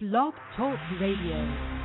Blog Talk Radio.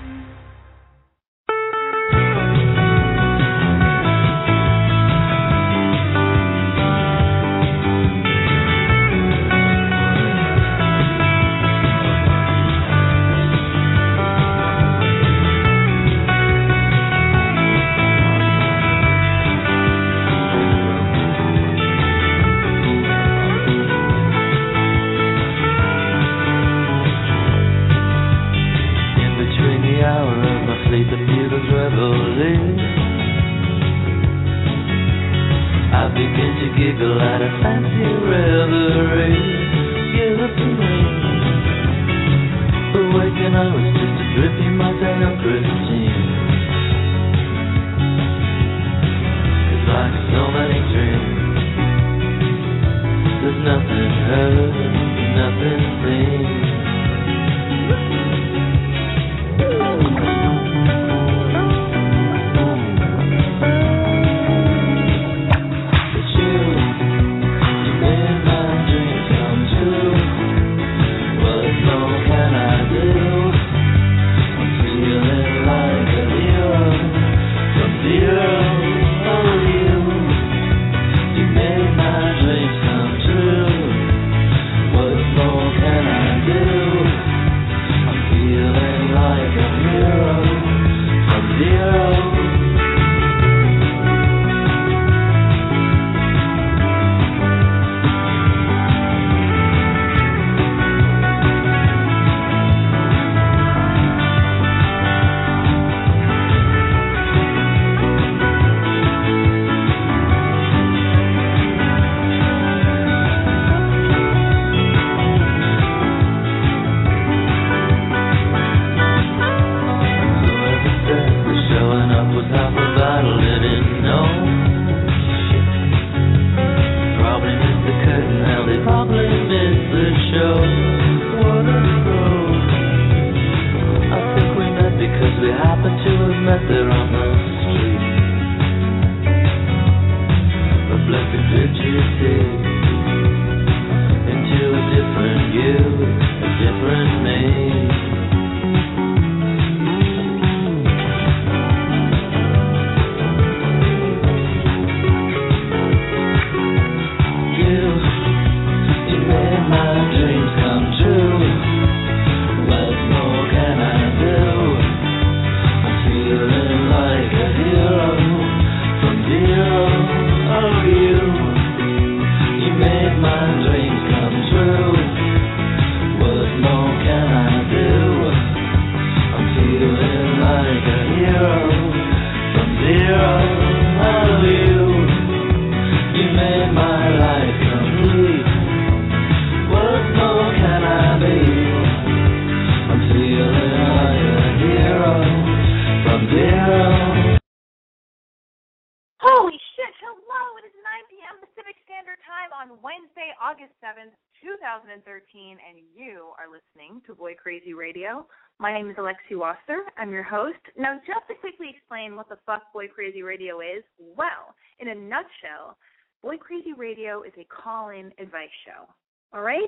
My name is Alexi Wasser. I'm your host. Now, just to quickly explain what the fuck Boy Crazy Radio is, well, in a nutshell, Boy Crazy Radio is a call-in advice show. All right?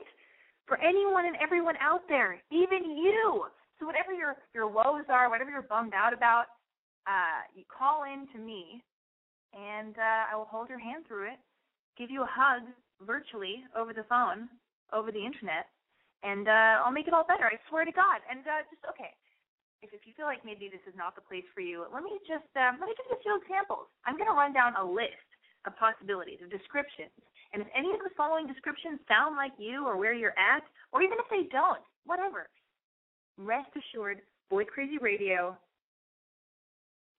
For anyone and everyone out there, even you. So whatever your your woes are, whatever you're bummed out about, uh, you call in to me, and uh, I will hold your hand through it, give you a hug virtually over the phone, over the internet, and uh, I'll make it all better. I swear to God. And uh, just okay, if if you feel like maybe this is not the place for you, let me just um, let me give you a few examples. I'm going to run down a list of possibilities of descriptions, and if any of the following descriptions sound like you or where you're at, or even if they don't, whatever, rest assured, Boy Crazy Radio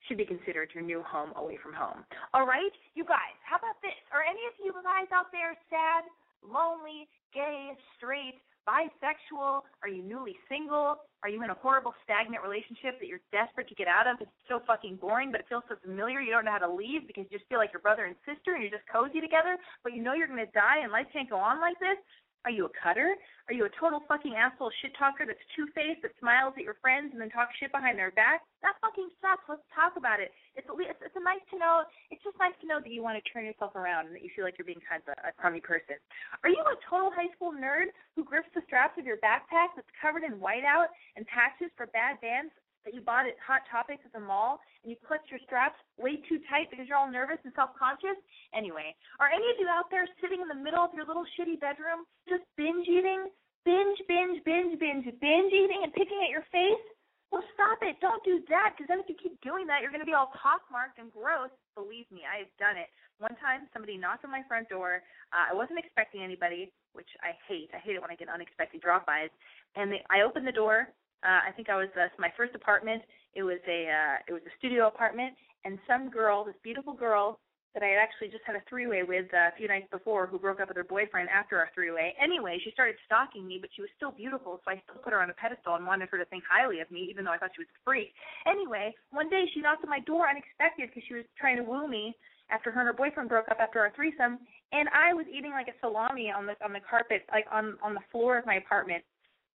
should be considered your new home away from home. All right, you guys, how about this? Are any of you guys out there sad, lonely, gay, straight, bisexual? Are you newly single? Are you in a horrible stagnant relationship that you're desperate to get out of? It's so fucking boring, but it feels so familiar. You don't know how to leave because you just feel like your brother and sister, and you're just cozy together. But you know you're going to die, and life can't go on like this. Are you a cutter? Are you a total fucking asshole shit talker that's two faced that smiles at your friends and then talks shit behind their back? That fucking sucks. Let's talk about it. It's it's, it's a nice to know. It's just nice to know that you want to turn yourself around and that you feel like you're being kind of a, a crummy person. Are you a total high school nerd who grips the straps of your backpack that's covered in whiteout and patches for bad bands that you bought at Hot Topics at the mall and you clutch your straps way too tight because you're all nervous and self conscious? Anyway, are any of you out there sitting in the middle of your little shitty bedroom just binge eating? Binge, binge, binge, binge, binge eating and picking at your face? Well, stop it. Don't do that because then if you keep doing that, you're going to be all pockmarked and gross. Believe me, I've done it. One time, somebody knocked on my front door. Uh, I wasn't expecting anybody, which I hate. I hate it when I get unexpected drop-bys. And they, I opened the door uh, I think I was uh, my first apartment. It was a uh, it was a studio apartment, and some girl, this beautiful girl that I had actually just had a three-way with uh, a few nights before, who broke up with her boyfriend after our three-way. Anyway, she started stalking me, but she was still beautiful, so I still put her on a pedestal and wanted her to think highly of me, even though I thought she was a freak. Anyway, one day she knocked on my door unexpected because she was trying to woo me after her and her boyfriend broke up after our threesome, and I was eating like a salami on the on the carpet, like on on the floor of my apartment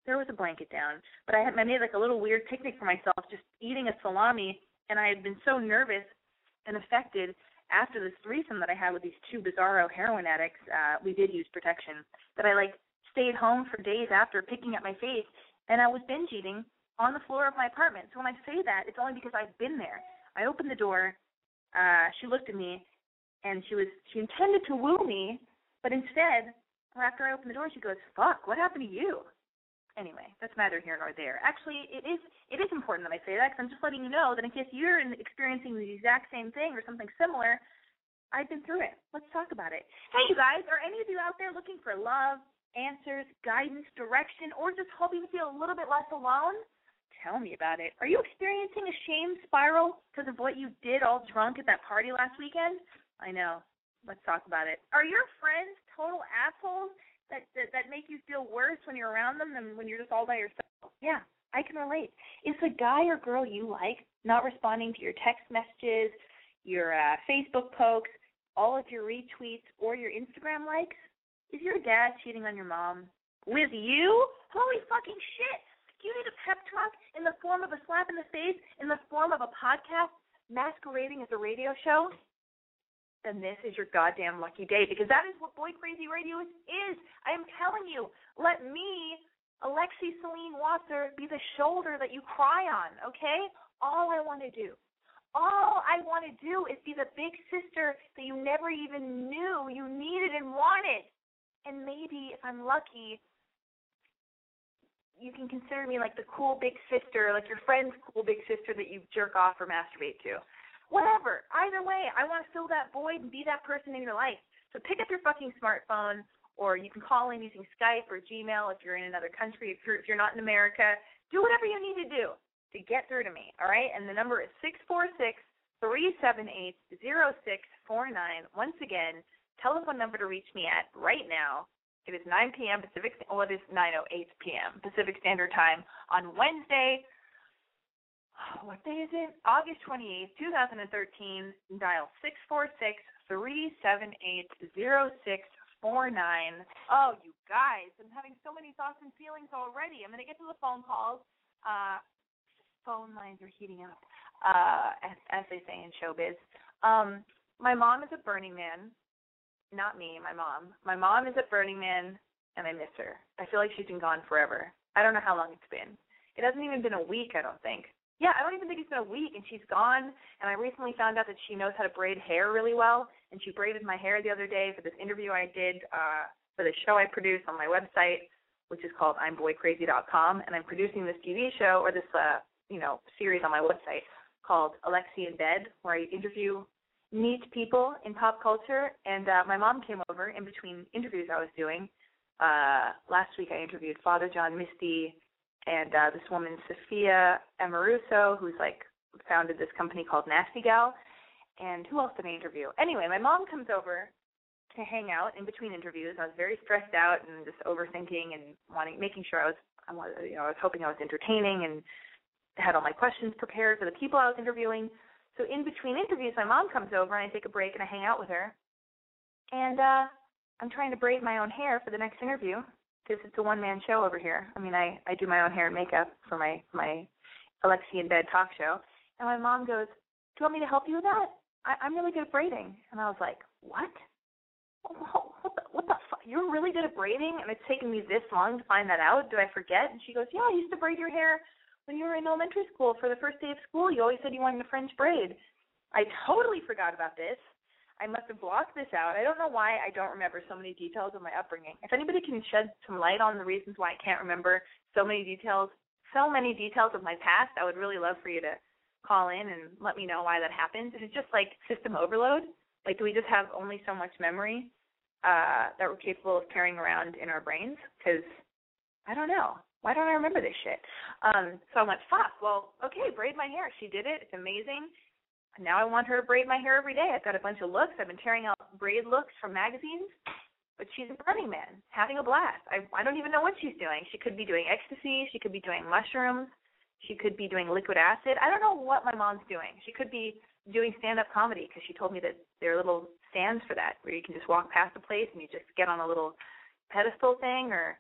there was a blanket down, but I had I made like a little weird picnic for myself, just eating a salami, and I had been so nervous and affected after this threesome that I had with these two bizarro heroin addicts. Uh, we did use protection that I like stayed home for days after picking at my face, and I was binge eating on the floor of my apartment. So when I say that, it's only because I've been there. I opened the door. Uh, she looked at me, and she was she intended to woo me, but instead, after I opened the door, she goes, "Fuck, what happened to you?" Anyway, that's neither here nor there. Actually, it is it is important that I say that because I'm just letting you know that in case you're experiencing the exact same thing or something similar, I've been through it. Let's talk about it. Hey, you guys, are any of you out there looking for love, answers, guidance, direction, or just hoping to feel a little bit less alone? Tell me about it. Are you experiencing a shame spiral because of what you did all drunk at that party last weekend? I know. Let's talk about it. Are your friends total assholes that, that that make you feel worse when you're around them than when you're just all by yourself. Yeah, I can relate. Is the guy or girl you like not responding to your text messages, your uh, Facebook posts, all of your retweets, or your Instagram likes? Is your dad cheating on your mom with you? Holy fucking shit! You need a pep talk in the form of a slap in the face, in the form of a podcast masquerading as a radio show then this is your goddamn lucky day because that is what Boy Crazy Radio is. I am telling you, let me, Alexi Celine Wasser, be the shoulder that you cry on, okay? All I want to do, all I want to do is be the big sister that you never even knew you needed and wanted. And maybe if I'm lucky, you can consider me like the cool big sister, like your friend's cool big sister that you jerk off or masturbate to whatever. Either way, I want to fill that void and be that person in your life. So pick up your fucking smartphone, or you can call in using Skype or Gmail if you're in another country. If you're if you're not in America, do whatever you need to do to get through to me. All right, and the number is six four six three seven eight zero six four nine. Once again, telephone number to reach me at right now. It is 9 p.m. Pacific. Well, it is 9:08 p.m. Pacific Standard Time on Wednesday, what day is it? August 28th, 2013. Dial 646 378 0649. Oh, you guys, I'm having so many thoughts and feelings already. I'm going to get to the phone calls. Uh, phone lines are heating up, uh, as, as they say in showbiz. Um, my mom is at Burning Man. Not me, my mom. My mom is at Burning Man, and I miss her. I feel like she's been gone forever. I don't know how long it's been. It hasn't even been a week, I don't think yeah, I don't even think it's been a week, and she's gone. And I recently found out that she knows how to braid hair really well, and she braided my hair the other day for this interview I did uh, for the show I produce on my website, which is called I'mBoyCrazy.com, and I'm producing this TV show or this uh, you know series on my website called Alexi in Bed, where I interview neat people in pop culture. And uh, my mom came over in between interviews I was doing. Uh, last week I interviewed Father John Misty and uh, this woman Sophia Amoruso, who's like founded this company called Nasty Gal. And who else did I interview? Anyway, my mom comes over to hang out in between interviews. I was very stressed out and just overthinking and wanting, making sure I was, I was, you know, I was hoping I was entertaining and had all my questions prepared for the people I was interviewing. So in between interviews, my mom comes over and I take a break and I hang out with her. And uh I'm trying to braid my own hair for the next interview because it's a one man show over here. I mean, I I do my own hair and makeup for my my Alexi in bed talk show. And my mom goes, "Do you want me to help you with that? I, I'm really good at braiding." And I was like, "What? What the, what the fuck? You're really good at braiding, and it's taken me this long to find that out. Did I forget?" And she goes, "Yeah, I used to braid your hair when you were in elementary school for the first day of school. You always said you wanted a French braid." I totally forgot about this. I must have blocked this out. I don't know why I don't remember so many details of my upbringing. If anybody can shed some light on the reasons why I can't remember so many details, so many details of my past, I would really love for you to call in and let me know why that happens. Is it just like system overload? Like, do we just have only so much memory uh, that we're capable of carrying around in our brains? Because I don't know. Why don't I remember this shit? Um, so I'm like, fuck. Well, okay, braid my hair. She did it. It's amazing. Now I want her to braid my hair every day. I've got a bunch of looks. I've been tearing out braid looks from magazines. But she's a Burning Man, having a blast. I I don't even know what she's doing. She could be doing ecstasy. She could be doing mushrooms. She could be doing liquid acid. I don't know what my mom's doing. She could be doing stand-up comedy because she told me that there are little stands for that where you can just walk past a place and you just get on a little pedestal thing or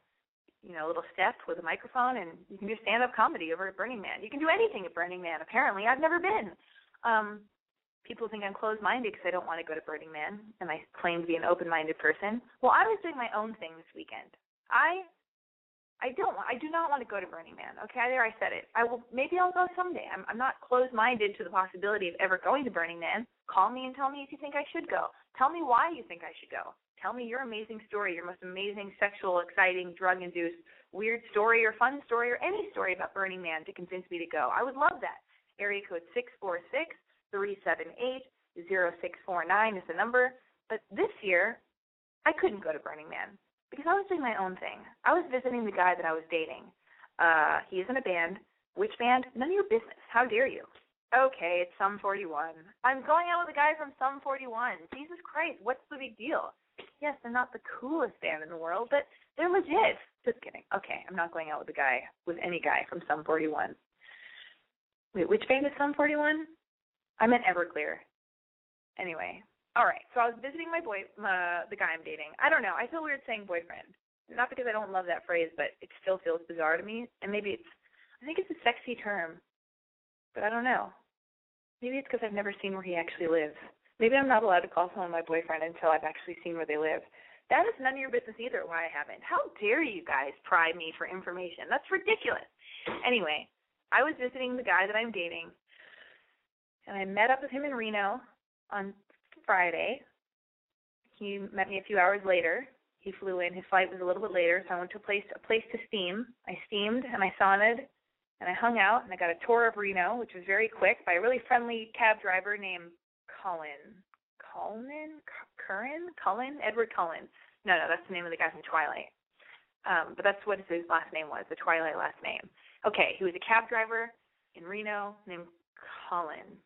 you know a little step with a microphone and you can do stand-up comedy over at Burning Man. You can do anything at Burning Man. Apparently, I've never been. Um, people think I'm closed-minded because I don't want to go to Burning Man, and I claim to be an open-minded person. Well, I was doing my own thing this weekend. I I don't I do not want to go to Burning Man. Okay, there I said it. I will maybe I'll go someday. I'm I'm not closed-minded to the possibility of ever going to Burning Man. Call me and tell me if you think I should go. Tell me why you think I should go. Tell me your amazing story, your most amazing sexual, exciting, drug-induced, weird story or fun story or any story about Burning Man to convince me to go. I would love that. Area code six four six three seven eight zero six four nine is the number. But this year, I couldn't go to Burning Man because I was doing my own thing. I was visiting the guy that I was dating. Uh, he's in a band. Which band? None of your business. How dare you? Okay, it's Sum 41. I'm going out with a guy from Sum 41. Jesus Christ, what's the big deal? Yes, they're not the coolest band in the world, but they're legit. Just kidding. Okay, I'm not going out with a guy, with any guy from Sum 41. Wait, which band is Sum 41? I meant Everclear. Anyway, all right. So I was visiting my boy, uh, the guy I'm dating. I don't know. I feel weird saying boyfriend. Not because I don't love that phrase, but it still feels bizarre to me. And maybe it's, I think it's a sexy term, but I don't know. Maybe it's because I've never seen where he actually lives. Maybe I'm not allowed to call someone my boyfriend until I've actually seen where they live. That is none of your business either why I haven't. How dare you guys pry me for information? That's ridiculous. Anyway, I was visiting the guy that I'm dating, and I met up with him in Reno on Friday. He met me a few hours later. He flew in. His flight was a little bit later, so I went to a place a place to steam. I steamed and I sauned and I hung out and I got a tour of Reno, which was very quick by a really friendly cab driver named Cullen. Cullen? Curran? Cullen? Edward Cullen. No, no, that's the name of the guy from Twilight. Um, but that's what his last name was, the Twilight last name. Okay, he was a cab driver in Reno named Colin.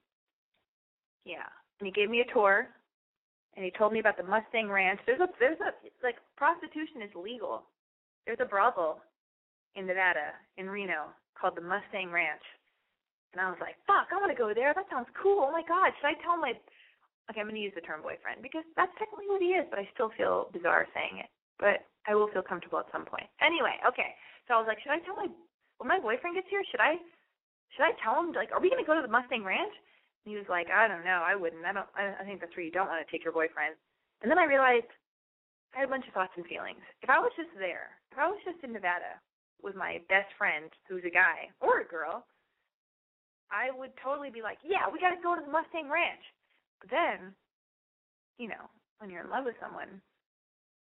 Yeah and he gave me a tour and he told me about the Mustang Ranch. There's a there's a like prostitution is legal. There's a brothel in Nevada, in Reno, called the Mustang Ranch. And I was like, fuck, I want to go there. That sounds cool. Oh my god, should I tell my okay, I'm gonna use the term boyfriend because that's technically what he is, but I still feel bizarre saying it. But I will feel comfortable at some point. Anyway, okay. So I was like, should I tell my when my boyfriend gets here, should I should I tell him like are we gonna go to the Mustang Ranch? he was like, I don't know, I wouldn't. I don't. I, I think that's where you don't want to take your boyfriend. And then I realized I had a bunch of thoughts and feelings. If I was just there, if I was just in Nevada with my best friend who's a guy or a girl, I would totally be like, yeah, we got to go to the Mustang Ranch. But then, you know, when you're in love with someone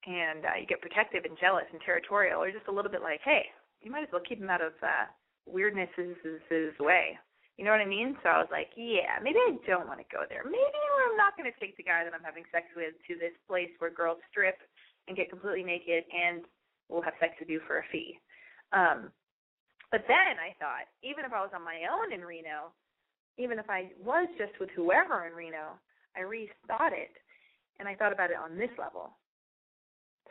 and uh, you get protective and jealous and territorial, or just a little bit like, hey, you might as well keep him out of uh, weirdness's way. You know what I mean? So I was like, yeah, maybe I don't want to go there. Maybe I'm not going to take the guy that I'm having sex with to this place where girls strip and get completely naked and we'll have sex with you for a fee. Um, but then I thought, even if I was on my own in Reno, even if I was just with whoever in Reno, I rethought it. and I thought about it on this level.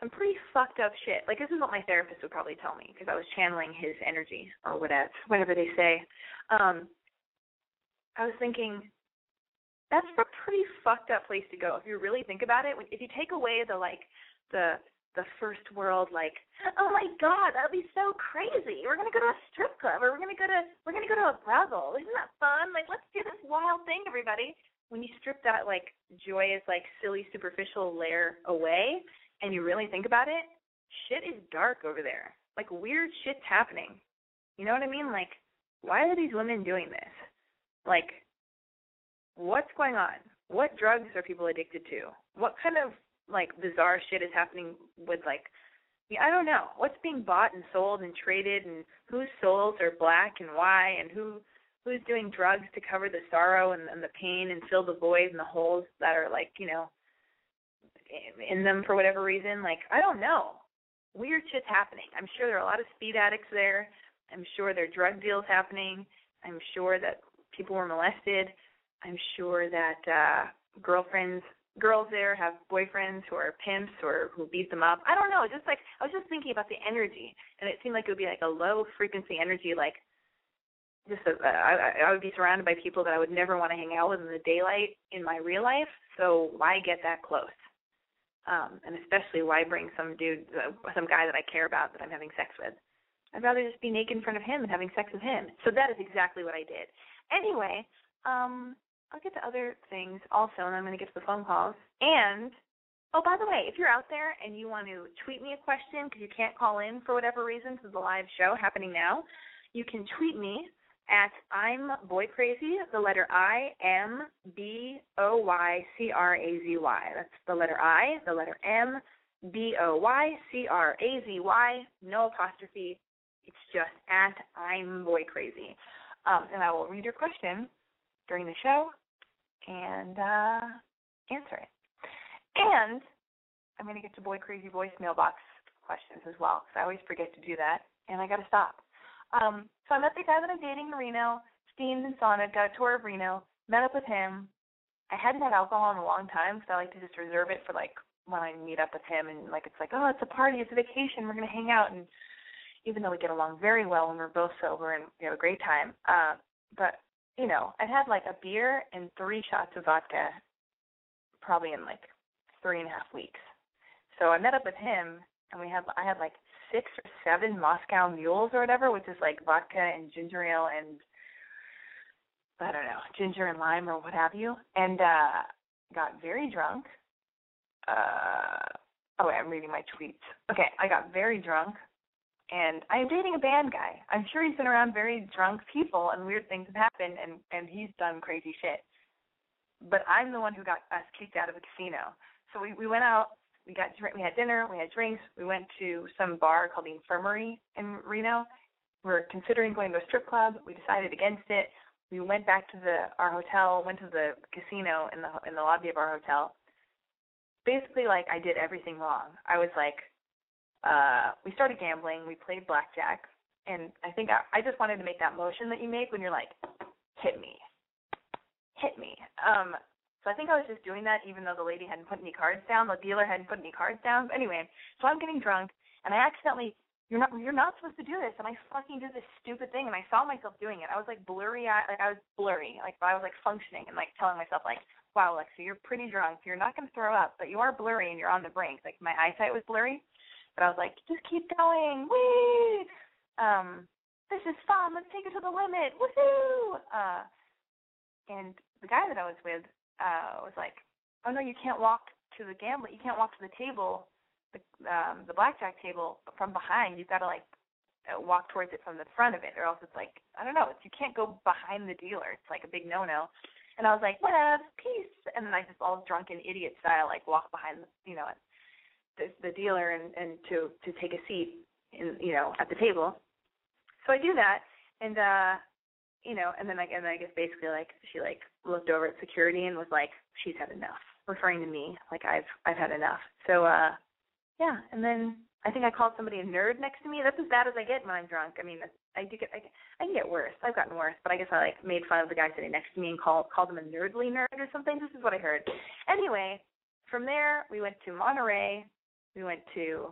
Some pretty fucked up shit. Like this is what my therapist would probably tell me because I was channeling his energy or whatever, whatever they say. Um, I was thinking that's a pretty fucked up place to go if you really think about it. If you take away the like the the first world like oh my god that would be so crazy we're to go to a strip club or we're to go to we're to go to a brothel isn't that fun like let's do this wild thing everybody when you strip that like joyous like silly superficial layer away and you really think about it shit is dark over there. Like weird shit's happening. You know what i mean? Like why are these women doing this? Like what's going on? What drugs are people addicted to? What kind of like bizarre shit is happening with like I don't know. What's being bought and sold and traded and whose souls are black and why and who who's doing drugs to cover the sorrow and, and the pain and fill the void and the holes that are like you know in them for whatever reason like I don't know weird shit's happening I'm sure there are a lot of speed addicts there I'm sure there are drug deals happening I'm sure that people were molested I'm sure that uh girlfriends girls there have boyfriends who are pimps or who beat them up. I don't know. Just like I was just thinking about the energy, and it seemed like it would be like a low frequency energy, like just a, I, I would be surrounded by people that I would never want to hang out with in the daylight in my real life. So why get that close? Um, and especially why bring some dude, uh, some guy that I care about that I'm having sex with? I'd rather just be naked in front of him and having sex with him. So that is exactly what I did. Anyway, um, I'll get to other things also, and I'm going to get to the phone calls. And oh, by the way, if you're out there and you want to tweet me a question because you can't call in for whatever reason to the live show happening now, you can tweet me at I'm Boy Crazy, the letter I M B O Y C R A Z Y. That's the letter I, the letter M B O Y C R A Z Y, no apostrophe. It's just at I'm Boy Crazy. Um, and I will read your question during the show and uh, answer it. And I'm going to get to Boy Crazy voicemail mailbox questions as well because I always forget to do that, and I got to stop. Um, so I met the guy that I'm dating in Reno, steamed and saunted, got a tour of Reno, met up with him. I hadn't had alcohol in a long time because I like to just reserve it for like when I meet up with him and like it's like oh it's a party, it's a vacation, we're gonna hang out and even though we get along very well when we're both sober and we have a great time, uh, but you know, I'd had like a beer and three shots of vodka probably in like three and a half weeks. So I met up with him and we had I had like six or seven Moscow mules or whatever, which is like vodka and ginger ale and I don't know, ginger and lime or what have you. And uh got very drunk. Uh oh wait, I'm reading my tweets. Okay, I got very drunk and I am dating a band guy. I'm sure he's been around very drunk people and weird things have happened and and he's done crazy shit. But I'm the one who got us kicked out of a casino. So we we went out, we got we had dinner, we had drinks, we went to some bar called the Infirmary in Reno. We were considering going to a strip club. We decided against it. We went back to the our hotel, went to the casino in the in the lobby of our hotel. Basically like I did everything wrong. I was like uh, we started gambling. We played blackjack, and I think I, I just wanted to make that motion that you make when you're like, hit me, hit me. Um, so I think I was just doing that, even though the lady hadn't put any cards down, the dealer hadn't put any cards down. But anyway, so I'm getting drunk, and I accidentally. You're not. You're not supposed to do this, and I fucking did this stupid thing, and I saw myself doing it. I was like blurry, like I was blurry, like I was like functioning and like telling myself like, "Wow, Alexi, you're pretty drunk. You're not going to throw up, but you are blurry and you're on the brink." Like my eyesight was blurry, but I was like, just keep going, wee. Um, this is fun. Let's take it to the limit. Woohoo! Uh, and the guy that I was with uh, was like, oh no, you can't walk to the gambling. You can't walk to the table, the um, the blackjack table from behind. You've got to like uh, walk towards it from the front of it, or else it's like I don't know. It's, you can't go behind the dealer. It's like a big no-no. And I was like, whatever, peace. And then I just all drunken idiot style like walk behind, you know, the, the dealer and, and to to take a seat in you know at the table. So I do that, and uh, you know, and then like and then I guess basically like she like looked over at security and was like, she's had enough, referring to me like I've I've had enough. So uh, yeah, and then I think I called somebody a nerd next to me. That's as bad as I get when I'm drunk. I mean, I do get I, I can get worse. I've gotten worse, but I guess I like made fun of the guy sitting next to me and called called him a nerdly nerd or something. This is what I heard. Anyway, from there, we went to Monterey. We went to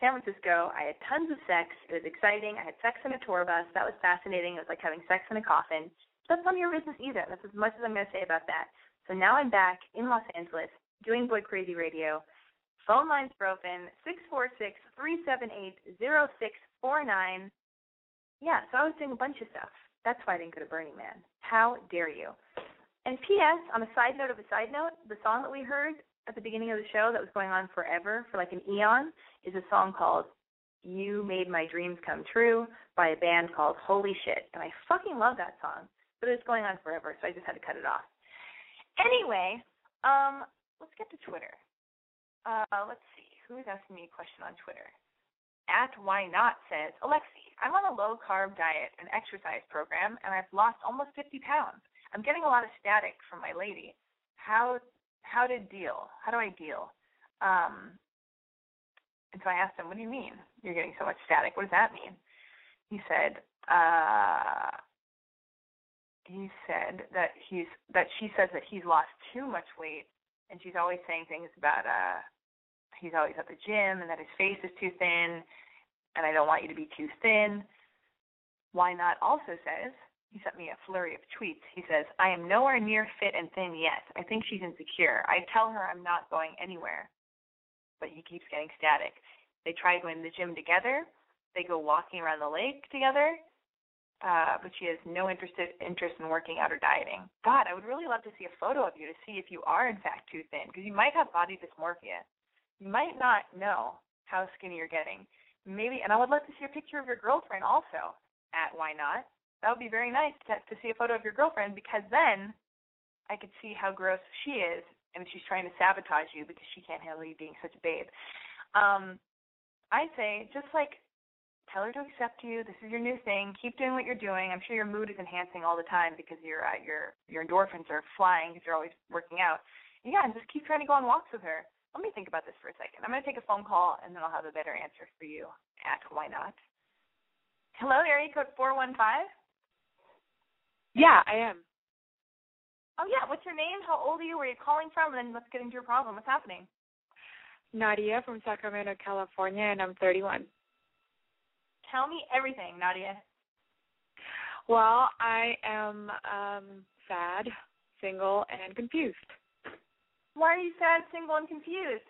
San Francisco. I had tons of sex. It was exciting. I had sex in a tour bus. That was fascinating. It was like having sex in a coffin. That's none of your business either. That's as much as I'm going to say about that. So now I'm back in Los Angeles doing Boy Crazy Radio. Phone lines are open, 646-378-0649. Yeah, so I was doing a bunch of stuff. That's why I didn't go to Burning Man. How dare you? And P.S. On a side note of a side note, the song that we heard at the beginning of the show that was going on forever for like an eon is a song called "You Made My Dreams Come True" by a band called Holy Shit, and I fucking love that song. But it's going on forever, so I just had to cut it off. Anyway, um, let's get to Twitter. Uh, let's see. Who's asking me a question on Twitter? At Why Not says, Alexi, I'm on a low carb diet and exercise program, and I've lost almost 50 pounds. I'm getting a lot of static from my lady. How how to deal? How do I deal? Um, and so I asked him, What do you mean you're getting so much static? What does that mean? He said, uh, he said that he's that she says that he's lost too much weight, and she's always saying things about uh he's always at the gym and that his face is too thin and I don't want you to be too thin. Why not also says, he sent me a flurry of tweets. He says, I am nowhere near fit and thin yet. I think she's insecure. I tell her I'm not going anywhere. But he keeps getting static. They try going to the gym together. They go walking around the lake together. Uh, but she has no interest interest in working out or dieting. God, I would really love to see a photo of you to see if you are in fact too thin, because you might have body dysmorphia you might not know how skinny you're getting. Maybe, and I would love to see a picture of your girlfriend also at Why Not. That would be very nice to, to see a photo of your girlfriend because then I could see how gross she is and she's trying to sabotage you because she can't handle you being such a babe. Um, I say just like tell her to accept you. This is your new thing. Keep doing what you're doing. I'm sure your mood is enhancing all the time because your uh, your your endorphins are flying because you're always working out. And Yeah, and just keep trying to go on walks with her. Let me think about this for a second. I'm going to take a phone call and then I'll have a better answer for you at Why Not. Hello, area code 415? Yeah, I am. Oh, yeah. What's your name? How old are you? Where are you calling from? And then let's get into your problem. What's happening? Nadia from Sacramento, California, and I'm 31. Tell me everything, Nadia. Well, I am um sad, single, and confused. Why are you sad, single, and confused?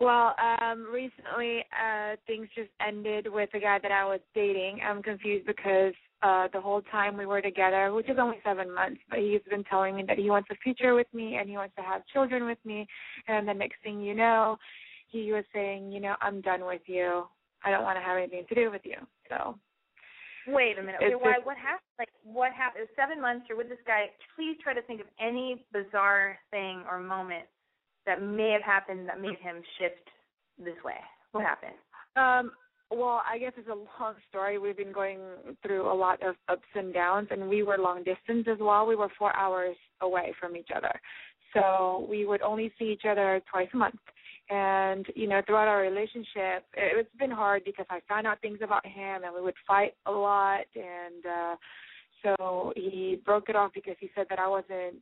Well, um, recently uh things just ended with a guy that I was dating. I'm confused because uh the whole time we were together, which is only seven months, but he's been telling me that he wants a future with me and he wants to have children with me and the next thing you know, he was saying, you know, I'm done with you. I don't want to have anything to do with you. So Wait a minute. Okay, why? What happened? Like, what happened? Seven months. You're with this guy. Please try to think of any bizarre thing or moment that may have happened that made him shift this way. What happened? Um. Well, I guess it's a long story. We've been going through a lot of ups and downs, and we were long distance as well. We were four hours away from each other, so we would only see each other twice a month and you know throughout our relationship it's been hard because i found out things about him and we would fight a lot and uh so he broke it off because he said that i wasn't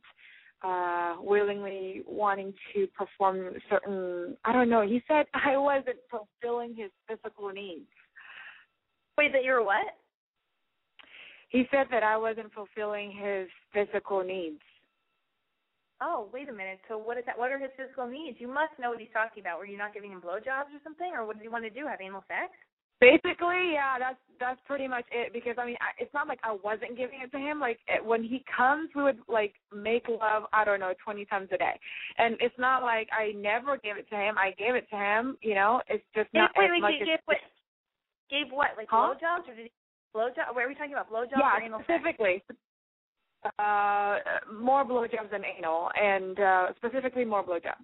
uh willingly wanting to perform certain i don't know he said i wasn't fulfilling his physical needs wait that you're what he said that i wasn't fulfilling his physical needs oh, wait a minute. So what is that? What are his physical needs? You must know what he's talking about. Were you not giving him blowjobs or something, or what did he want to do? Have anal sex? Basically, yeah, that's that's pretty much it. Because I mean, I, it's not like I wasn't giving it to him. Like it, when he comes, we would like make love. I don't know, twenty times a day. And it's not like I never gave it to him. I gave it to him. You know, it's just not. Wait, wait, wait, he gave what? Gave what? Like huh? blowjobs, or did he blowjobs? What are we talking about? Blowjobs yeah, or anal specifically. Sex? Uh, more blowjobs than anal, and uh, specifically more blowjobs.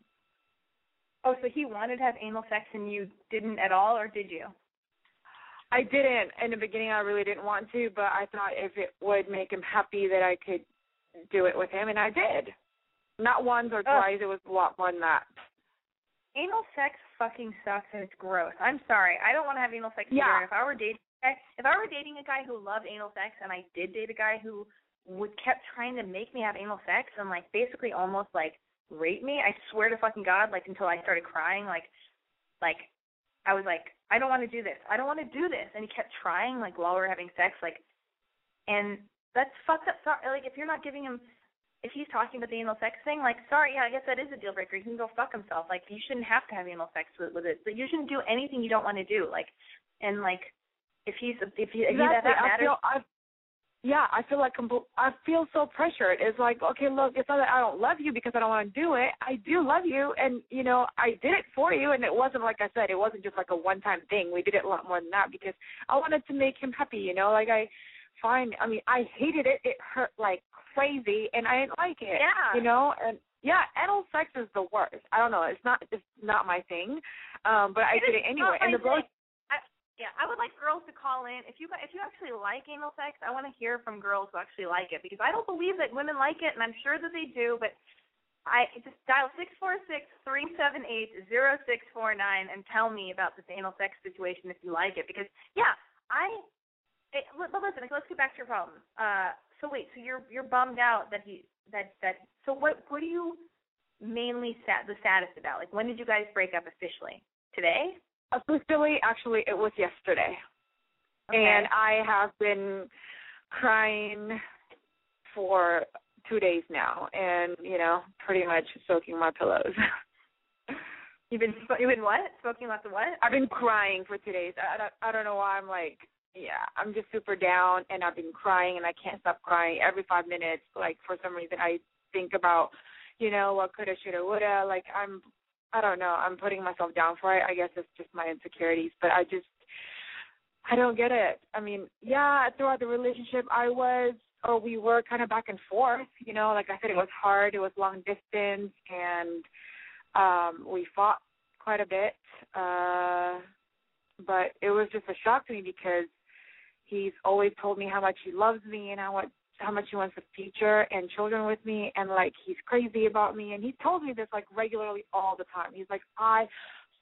Oh, so he wanted to have anal sex and you didn't at all, or did you? I didn't. In the beginning, I really didn't want to, but I thought if it would make him happy that I could do it with him, and I did. Not once or oh. twice. It was a lot more than that. Anal sex fucking sucks and it's gross. I'm sorry. I don't want to have anal sex yeah. either. If I were dating, if I were dating a guy who loved anal sex, and I did date a guy who would kept trying to make me have anal sex and like basically almost like rape me. I swear to fucking God, like until I started crying, like, like I was like, I don't want to do this. I don't want to do this. And he kept trying, like while we were having sex, like, and that's fucked up. Sorry, like if you're not giving him, if he's talking about the anal sex thing, like, sorry, yeah, I guess that is a deal breaker. He can go fuck himself. Like, you shouldn't have to have anal sex with, with it. But you shouldn't do anything you don't want to do. Like, and like, if he's if he, exactly. if that matters. I feel, yeah, I feel like I feel so pressured. It's like, okay, look, it's not that I don't love you because I don't want to do it. I do love you, and you know, I did it for you, and it wasn't like I said, it wasn't just like a one-time thing. We did it a lot more than that because I wanted to make him happy. You know, like I find, I mean, I hated it. It hurt like crazy, and I didn't like it. Yeah. You know, and yeah, anal sex is the worst. I don't know. It's not. It's not my thing. Um, but I did it anyway, and the bros. Yeah, I would like girls to call in. If you if you actually like anal sex, I want to hear from girls who actually like it because I don't believe that women like it, and I'm sure that they do. But I just dial six four six three seven eight zero six four nine and tell me about this anal sex situation if you like it. Because yeah, I. It, but listen, let's get back to your problem. Uh, so wait, so you're you're bummed out that he that that. So what what are you mainly sad the saddest about? Like when did you guys break up officially? Today? Officially, actually, it was yesterday. Okay. and I have been crying for two days now, and you know, pretty much soaking my pillows. You've been you've been what? Smoking lots of what? I've been crying for two days. I don't, I don't know why. I'm like, yeah, I'm just super down, and I've been crying, and I can't stop crying every five minutes. Like for some reason, I think about, you know, what coulda, shoulda, woulda. Like I'm, I don't know. I'm putting myself down for it. I guess it's just my insecurities, but I just I don't get it. I mean, yeah, throughout the relationship, I was, or we were kind of back and forth. You know, like I said, it was hard. It was long distance, and um we fought quite a bit. Uh But it was just a shock to me because he's always told me how much he loves me and how much how much he wants a future and children with me, and like he's crazy about me. And he told me this like regularly all the time. He's like, I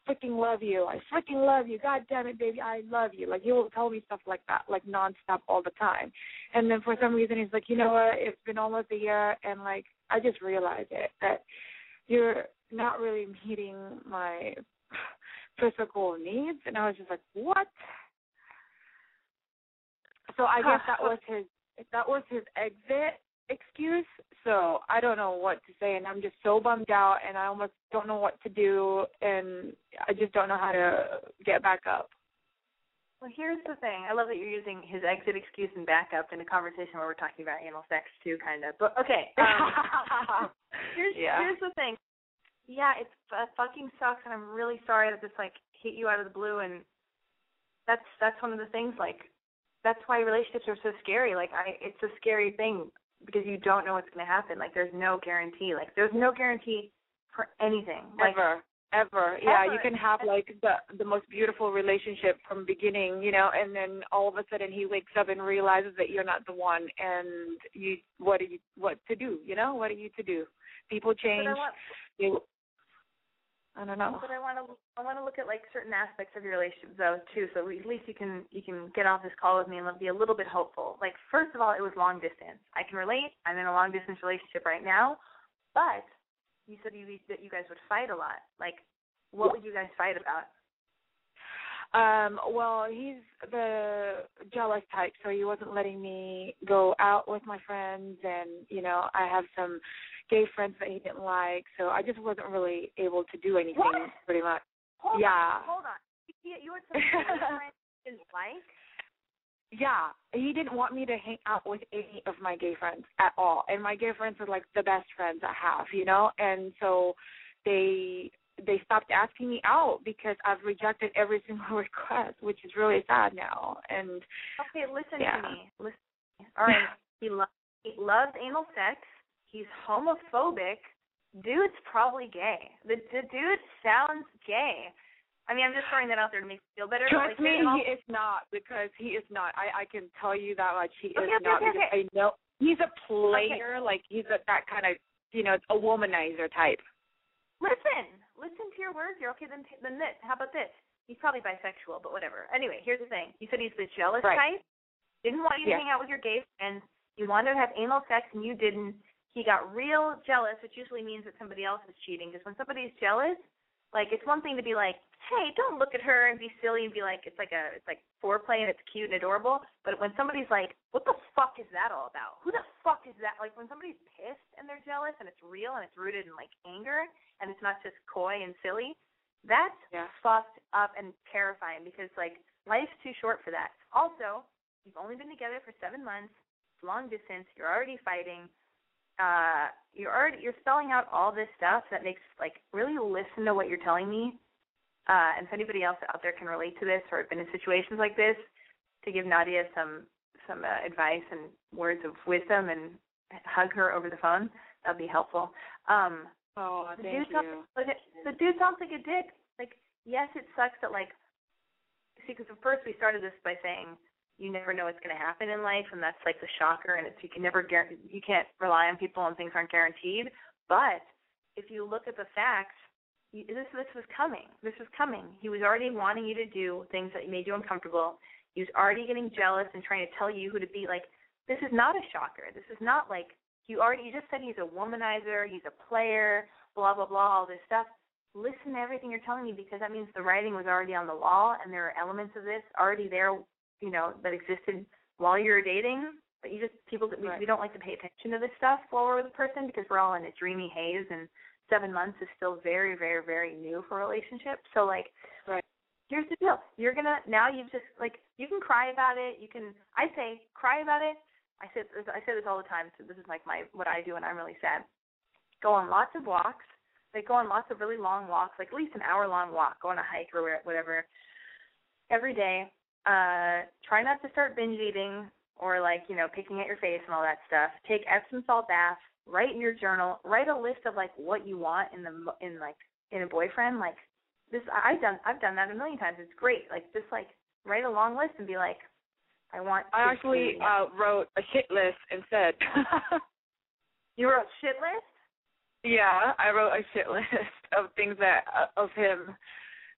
freaking love you. I freaking love you. God damn it, baby, I love you. Like he will tell me stuff like that, like nonstop all the time. And then for some reason he's like, you know what? It's been almost a year, and like I just realized it that you're not really meeting my physical needs. And I was just like, what? So I guess that was his that was his exit excuse. So I don't know what to say, and I'm just so bummed out, and I almost don't know what to do, and I just don't know how to get back up. Well, here's the thing. I love that you're using his exit excuse and backup in a conversation where we're talking about anal sex too, kind of. But okay. Um, here's yeah. here's the thing. Yeah, it's uh, fucking sucks, and I'm really sorry that this like hit you out of the blue, and that's that's one of the things. Like, that's why relationships are so scary. Like, I it's a scary thing because you don't know what's going to happen. Like, there's no guarantee. Like, there's no guarantee for anything. Like, ever ever yeah you can have like the the most beautiful relationship from beginning you know and then all of a sudden he wakes up and realizes that you're not the one and you what are you what to do you know what are you to do people change But I want, you i don't know But I want to I want to look at like certain aspects of your relationship though too, so at least you can you can get off this call with me and be a little bit hopeful. Like first of all, it was long distance. I can relate. I'm in a long distance relationship right now, but you said you that you guys would fight a lot. Like, what would you guys fight about? Um, well, he's the jealous type, so he wasn't letting me go out with my friends, and you know, I have some gay friends that he didn't like, so I just wasn't really able to do anything What? pretty much. Hold Yeah. on, hold on. You, you had some friends you didn't like. Yeah, he didn't want me to hang out with any of my gay friends at all, and my gay friends are like the best friends I have, you know, and so they they stopped asking me out because I've rejected every single request, which is really sad now. And Okay, listen Yeah. to me. Listen. To me. All right. he lo- he loves anal sex. He's homophobic. Dude's probably gay. The the dude sounds gay. I mean, I'm just throwing that out there to make you feel better. trust like, me, an he is not because he is not. I I can tell you that much. He Okay, is okay, not okay, because I know he's a player. Like he's a, that kind of you know a womanizer type. Listen, listen to your words. You're okay. Then, then this. How about this? He's probably bisexual, but whatever. Anyway, here's the thing. You said he's the jealous Right. type. Didn't want you to Yeah. hang out with your gay friends. You wanted to have anal sex, and you didn't. He got real jealous, which usually means that somebody else is cheating. Because when somebody's jealous, like it's one thing to be like, hey, don't look at her and be silly and be like, it's like a, it's like foreplay and it's cute and adorable. But when somebody's like, what the fuck is that all about? Who the fuck is that? Like when somebody's pissed and they're jealous and it's real and it's rooted in like anger and it's not just coy and silly, that's yeah. fucked up and terrifying because like life's too short for that. Also, you've only been together for seven months. Long distance. You're already fighting uh you're already you're spelling out all this stuff that makes like really listen to what you're telling me. Uh and if anybody else out there can relate to this or have been in situations like this to give nadia some some uh, advice and words of wisdom and hug her over the phone that'd be helpful. Um oh the thank dude you. sounds, the dude sounds like a dick. Like yes it sucks that like see because at first we started this by saying you never know what's going to happen in life, and that's like the shocker. And it's you can never guarantee you can't rely on people, and things aren't guaranteed. But if you look at the facts, this this was coming. This was coming. He was already wanting you to do things that made you uncomfortable. He was already getting jealous and trying to tell you who to be. Like this is not a shocker. This is not like you already. You just said he's a womanizer. He's a player. Blah blah blah. All this stuff listen to everything you're telling me because that means the writing was already on the wall and there are elements of this already there you know that existed while you were dating but you just people we, right. we don't like to pay attention to this stuff while we're with a person because we're all in a dreamy haze and seven months is still very very very new for a relationship. So like right. here's the deal. You're gonna now you've just like you can cry about it. You can i say cry about it. I say this i say this all the time so this is like my what i do when i'm really sad. Go on lots of walks like go on lots of really long walks like at least an hour long walk go on a hike or whatever every day uh, try not to start binge eating or like you know picking at your face and all that stuff. Take Epsom salt bath. Write in your journal. Write a list of like what you want in the in like in a boyfriend. Like this, I've done I've done that a million times. It's great. Like just like write a long list and be like, I want. I actually uh, wrote a shit list instead. you wrote shit list. Yeah, I wrote a shit list of things that uh, of him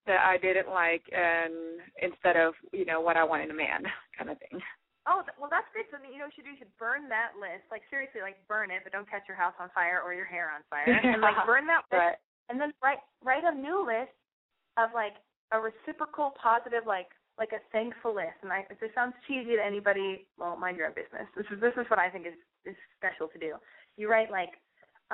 that I didn't like, and instead of you know what I want in a man, kind of thing. Oh well, that's great. So you know what you should do? You should burn that list. Like seriously, like burn it, but don't catch your house on fire or your hair on fire. and like burn that list, right. and then write write a new list of like a reciprocal positive like like a thankful list. And I, if this sounds cheesy to anybody, well, mind your own business. This is this is what I think is is special to do. You write like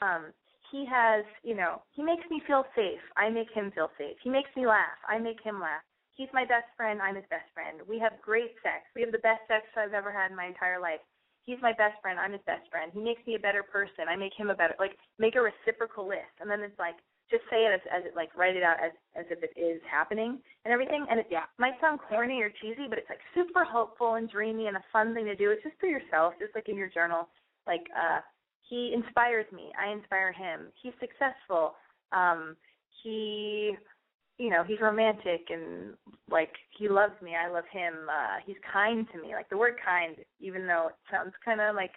um he has, you know, he makes me feel safe. I make him feel safe. He makes me laugh. I make him laugh. He's my best friend. I'm his best friend. We have great sex. We have the best sex I've ever had in my entire life. He's my best friend. I'm his best friend. He makes me a better person. I make him a better like make a reciprocal list. And then it's like just say it as, as it like write it out as as if it is happening and everything. And it yeah. might sound corny or cheesy, but it's like super hopeful and dreamy and a fun thing to do. It's just for yourself, just like in your journal. Like uh he inspires me. I inspire him. He's successful. Um, he, you know, he's romantic and like he loves me. I love him. Uh, he's kind to me. Like the word kind, even though it sounds kind of like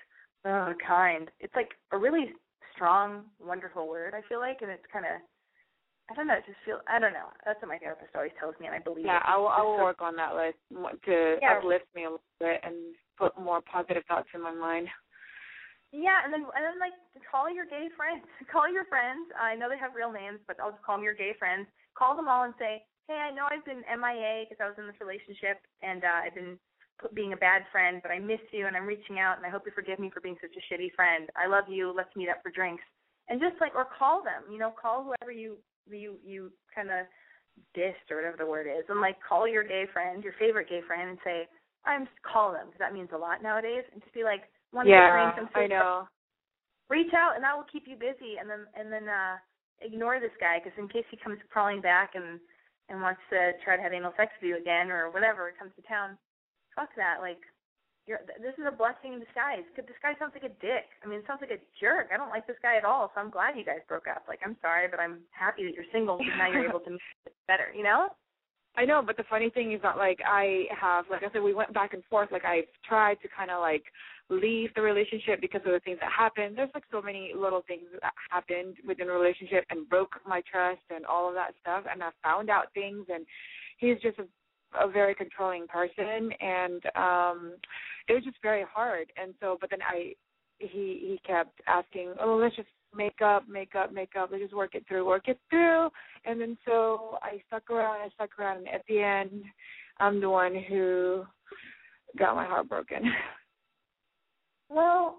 oh kind, it's like a really strong, wonderful word. I feel like, and it's kind of. I don't know. It just feel. I don't know. That's what my therapist always tells me, and I believe. Yeah, it. I will. I will so, work on that list to yeah. uplift me a little bit and put more positive thoughts in my mind. Yeah, and then and then like call your gay friends. Call your friends. I know they have real names, but I'll just call them your gay friends. Call them all and say, "Hey, I know I've been MIA because I was in this relationship and uh, I've been being a bad friend, but I miss you and I'm reaching out and I hope you forgive me for being such a shitty friend. I love you. Let's meet up for drinks." And just like or call them, you know, call whoever you you you kind of dissed or whatever the word is, and like call your gay friend, your favorite gay friend, and say, "I'm call them" because that means a lot nowadays, and just be like to yeah, get I know. Reach out, and that will keep you busy, and then and then uh ignore this guy because in case he comes crawling back and and wants to try to have anal sex with you again or whatever, comes to town, fuck that. Like, you're this is a blessing in disguise. Because this guy sounds like a dick. I mean, it sounds like a jerk. I don't like this guy at all. So I'm glad you guys broke up. Like, I'm sorry, but I'm happy that you're single because now you're able to meet better. You know? I know, but the funny thing is that like I have, like I said, we went back and forth. Like I've tried to kind of like leave the relationship because of the things that happened. There's like so many little things that happened within a relationship and broke my trust and all of that stuff. And I found out things, and he's just a a very controlling person and um it was just very hard and so but then i he he kept asking, "Oh, let's just make up, make up, make up. Let's just work it through, work it through." And then so I stuck around, I stuck around, and at the end, I'm the one who got my heart broken. Well,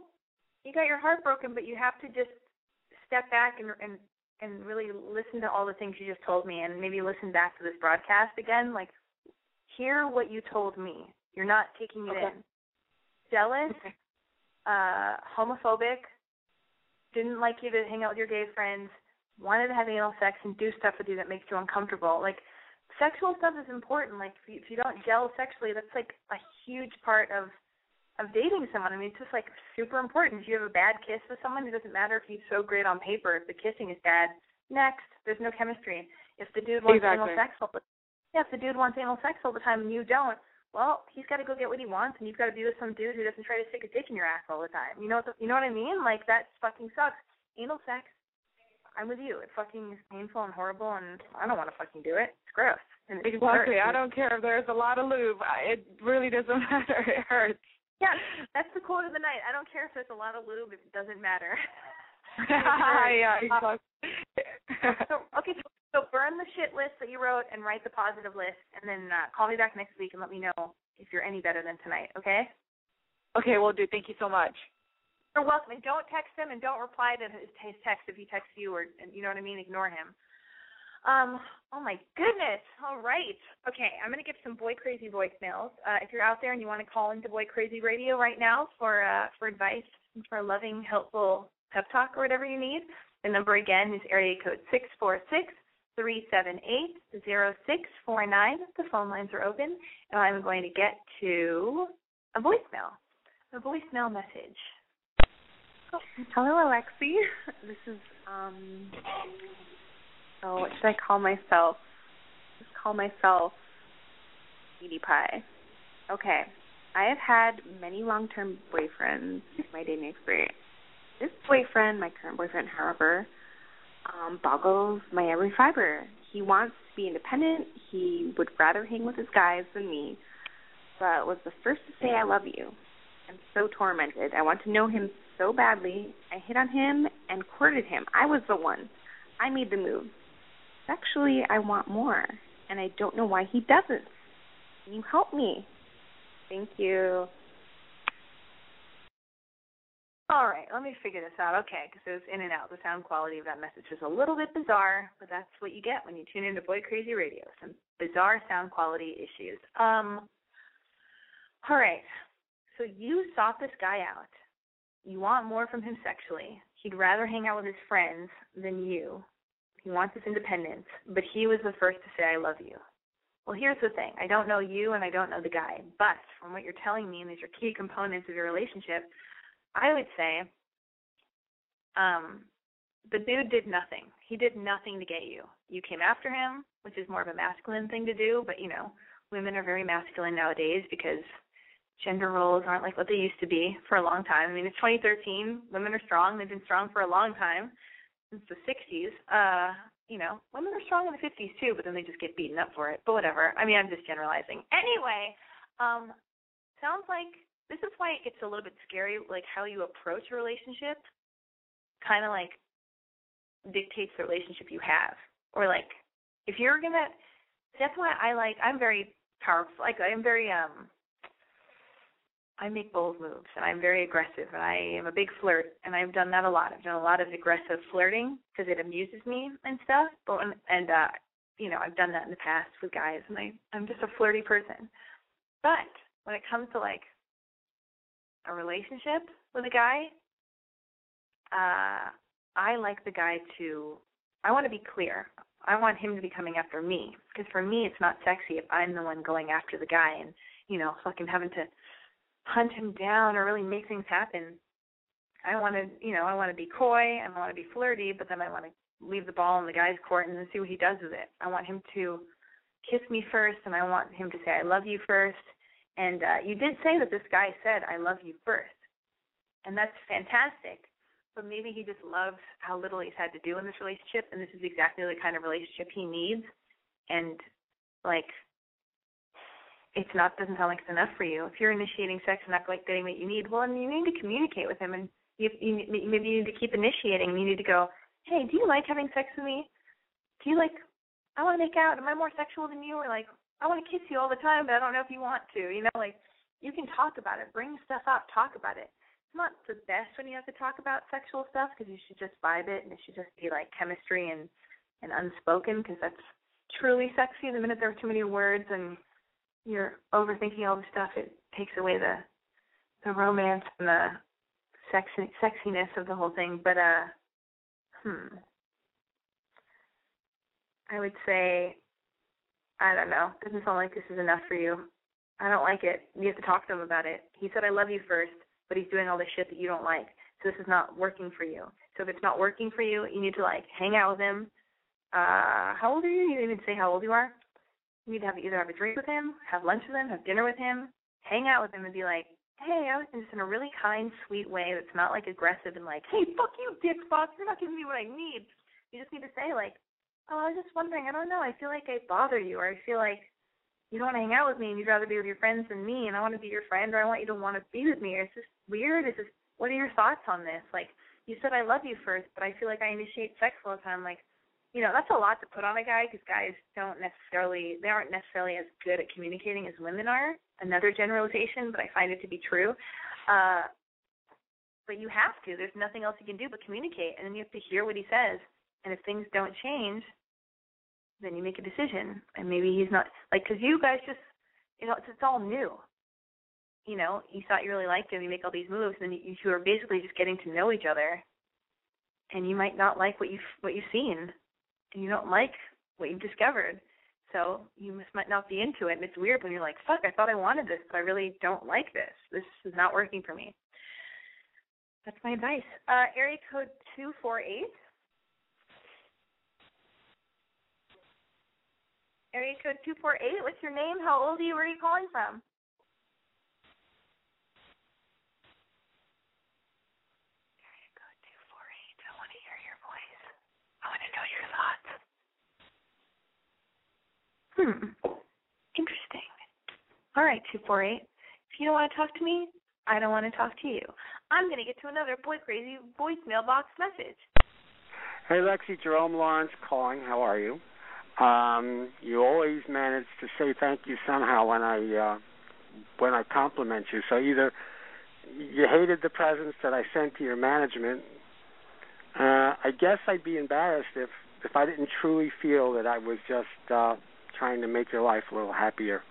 you got your heart broken, but you have to just step back and and and really listen to all the things you just told me, and maybe listen back to this broadcast again. Like, hear what you told me. You're not taking it Okay. in. Jealous, Okay. uh, homophobic, didn't like you to hang out with your gay friends, wanted to have anal sex and do stuff with you that makes you uncomfortable. Like, sexual stuff is important. Like, if you, if you don't gel sexually, that's like a huge part of of dating someone. I mean, it's just like super important. If you have a bad kiss with someone, it doesn't matter if he's so great on paper. If the kissing is bad, next, there's no chemistry. If the dude wants Exactly. anal sex all the yeah, if the dude wants anal sex all the time and you don't, well, he's got to go get what he wants, and you've got to be with some dude who doesn't try to stick a dick in your ass all the time. You know, what the, you know what I mean? Like that fucking sucks. Anal sex. I'm with you. It fucking is painful and horrible, and I don't want to fucking do it. It's gross. And it Exactly. hurts. I don't care if there's a lot of lube. I- It really doesn't matter. It hurts. Yeah, that's the quote of the night. I don't care if there's a lot of lube; it doesn't matter. yeah, exactly. so okay, so, so burn the shit list that you wrote and write the positive list, and then uh, call me back next week and let me know if you're any better than tonight. Okay? okay, we'll do. Thank you so much. You're welcome. And don't text him and don't reply to his, text if he texts you or and you know what I mean. Ignore him. Um. Oh my goodness. All right. Okay. I'm gonna give some boy crazy voicemails. Uh, if you're out there and you want to call into Boy Crazy Radio right now for uh, for advice, for a loving, helpful pep talk or whatever you need, the number again is area code six four six three seven eight zero six four nine. The phone lines are open, and I'm going to get to a voicemail, a voicemail message. Hello, Alexi. This is um. Oh, what should I call myself? Just call myself Edie Pie. Okay. I have had many long-term boyfriends in my dating experience. This boyfriend, my current boyfriend, however, um, boggles my every fiber. He wants to be independent. He would rather hang with his guys than me, but was the first to say "I love you." I'm so tormented. I want to know him so badly. I hit on him and courted him. I was the one. I made the move. Sexually, I want more, and I don't know why he doesn't. Can you help me? Thank you. All right, let me figure this out. Okay, because it was in and out. The sound quality of that message was a little bit bizarre, but that's what you get when you tune into Boy Crazy Radio. Some bizarre sound quality issues. Um. All right, so you sought this guy out. You want more from him sexually. He'd rather hang out with his friends than you. He wants his independence, but he was the first to say, I love you. Well, here's the thing I don't know you and I don't know the guy, but from what you're telling me, and these are key components of your relationship, I would say um, the dude did nothing. He did nothing to get you. You came after him, which is more of a masculine thing to do, but you know, women are very masculine nowadays because gender roles aren't like what they used to be for a long time. I mean, it's 2013. Women are strong. They've been strong for a long time, since the 60s. Uh, you know, women are strong in the 50s too, but then they just get beaten up for it. But whatever. I mean, I'm just generalizing. Anyway, um, sounds like this is why it gets a little bit scary, like how you approach a relationship, kind of like dictates the relationship you have. Or like, if you're gonna, that's why I like. I'm very powerful. Like I'm very um I make bold moves and I'm very aggressive and I am a big flirt and I've done that a lot. I've done a lot of aggressive flirting because it amuses me and stuff. But when, and uh you know, I've done that in the past with guys and I I'm just a flirty person. But when it comes to like a relationship with a guy, uh I like the guy to I want to be clear. I want him to be coming after me because for me it's not sexy if I'm the one going after the guy and you know fucking having to hunt him down or really make things happen. I want to, you know, I want to be coy I want to be flirty, but then I want to leave the ball in the guy's court and then see what he does with it. I want him to kiss me first and I want him to say I love you first. And uh you did say that this guy said I love you first. And that's fantastic. But maybe he just loves how little he's had to do in this relationship and this is exactly the kind of relationship he needs. And like it's not doesn't sound like it's enough for you. If you're initiating sex and not like getting what you need, well, then you need to communicate with him and You, you maybe you need to keep initiating. You need to go, hey, do you like having sex with me? Do you like? I want to make out. Am I more sexual than you? Or like, I want to kiss you all the time, but I don't know if you want to. You know, like you can talk about it. Bring stuff up. Talk about it. It's not the best when you have to talk about sexual stuff because you should just vibe it and it should just be like chemistry and and unspoken because that's truly sexy. The minute there are too many words and you're overthinking all the stuff, it takes away the the romance and the sexy sexiness of the whole thing. But uh, hmm, I would say I don't know. Doesn't sound like this is enough for you. I don't like it. You have to talk to him about it. He said I love you first, but he's doing all the shit that you don't like. So this is not working for you. So if it's not working for you, you need to like hang out with him. Uh how old are you? You didn't even say how old you are. To have either have a drink with him, have lunch with him, have dinner with him, hang out with him and be like, Hey, I was just in a really kind, sweet way that's not like aggressive and like, Hey, fuck you, dick fuck, you're not giving me what I need. You just need to say like, Oh, I was just wondering, I don't know, I feel like I bother you or I feel like you don't want to hang out with me and you'd rather be with your friends than me and I want to be your friend or I want you to want to be with me or it's just weird. Is this what are your thoughts on this? Like you said I love you first, but I feel like I initiate sex all the time. Like, you know, that's a lot to put on a guy because guys don't necessarily they aren't necessarily as good at communicating as women are. Another generalization, but I find it to be true. Uh but you have to. There's nothing else you can do but communicate and then you have to hear what he says. And if things don't change, then you make a decision and maybe he's not like because you guys just you know it's, it's all new you know you thought you really liked him you make all these moves and then you two are basically just getting to know each other and you might not like what you've what you've seen and you don't like what you've discovered so you must might not be into it and it's weird when you're like fuck i thought i wanted this but i really don't like this this is not working for me that's my advice uh area code two four eight Area code 248. What's your name? How old are you? Where are you calling from? Area code 248. I want to hear your voice. I want to know your thoughts. Hmm. Interesting. All right, 248. If you don't want to talk to me, I don't want to talk to you. I'm going to get to another boy crazy voicemail box message. Hey, Lexi, Jerome Lawrence calling. How are you? Um, you always manage to say thank you somehow when I uh, when I compliment you. So either you hated the presents that I sent to your management. Uh, I guess I'd be embarrassed if if I didn't truly feel that I was just uh, trying to make your life a little happier.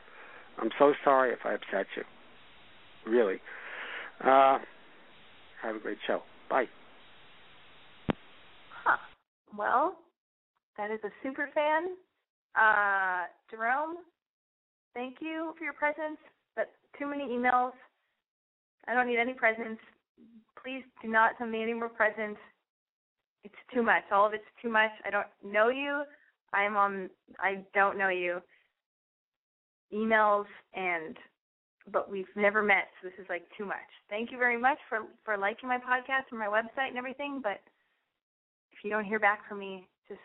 I'm so sorry if I upset you. Really. Uh, have a great show. Bye. Huh. Well, that is a super fan. Uh, Jerome, thank you for your presents. But too many emails. I don't need any presents. Please do not send me any more presents. It's too much. All of it's too much. I don't know you. I'm on. I don't know you. Emails and, but we've never met, so this is like too much. Thank you very much for for liking my podcast and my website and everything. But if you don't hear back from me, just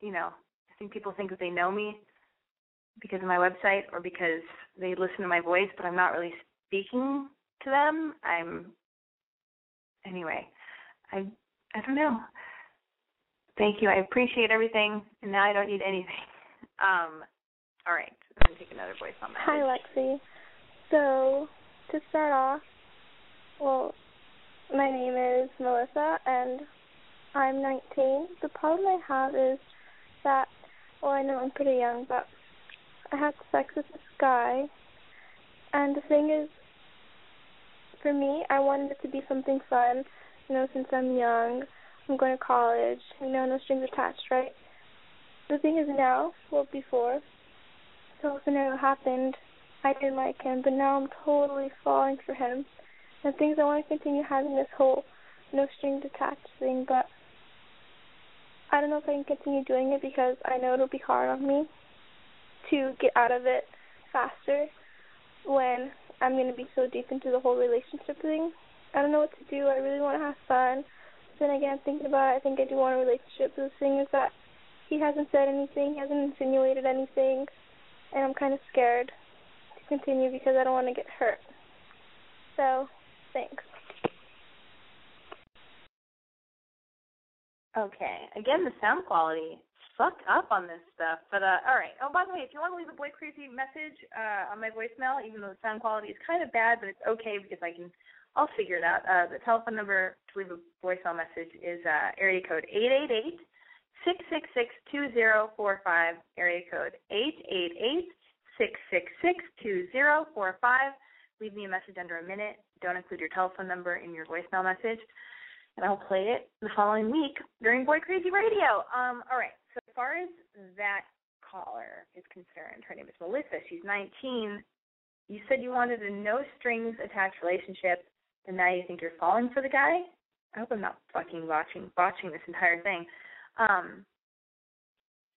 you know, I think people think that they know me because of my website or because they listen to my voice, but I'm not really speaking to them. I'm anyway. I I don't know. Thank you. I appreciate everything, and now I don't need anything. Um, all right. I'm gonna take another voice on that. Hi, Lexi. So to start off, well, my name is Melissa, and I'm 19. The problem I have is that, well, I know I'm pretty young, but I had sex with this guy, and the thing is, for me, I wanted it to be something fun. You know, since I'm young, I'm going to college. You know, no strings attached, right? The thing is now, well, before, so scenario happened, I didn't like him, but now I'm totally falling for him. And things I want to continue having this whole no strings attached thing, but I don't know if I can continue doing it because I know it'll be hard on me to get out of it faster when I'm going to be so deep into the whole relationship thing. I don't know what to do. I really want to have fun then again, thinking about it. I think I do want a relationship. But the thing is that he hasn't said anything, he hasn't insinuated anything, and I'm kind of scared to continue because I don't want to get hurt. So, thanks. Okay. Again, the sound quality fucked up on this stuff. But uh all right. Oh, by the way, if you want to leave a boy crazy message uh on my voicemail, even though the sound quality is kind of bad, but it's okay because I can I'll figure it out. Uh the telephone number to leave a voicemail message is uh area code eight eight eight six six six two zero four five. Area code eight eight eight six six six two zero four five. Leave me a message under a minute. Don't include your telephone number in your voicemail message and I'll play it the following week during Boy Crazy Radio. Um, all right. So as far as that caller is concerned, her name is Melissa. She's 19. You said you wanted a no strings attached relationship, and now you think you're falling for the guy. I hope I'm not fucking watching watching this entire thing. Um,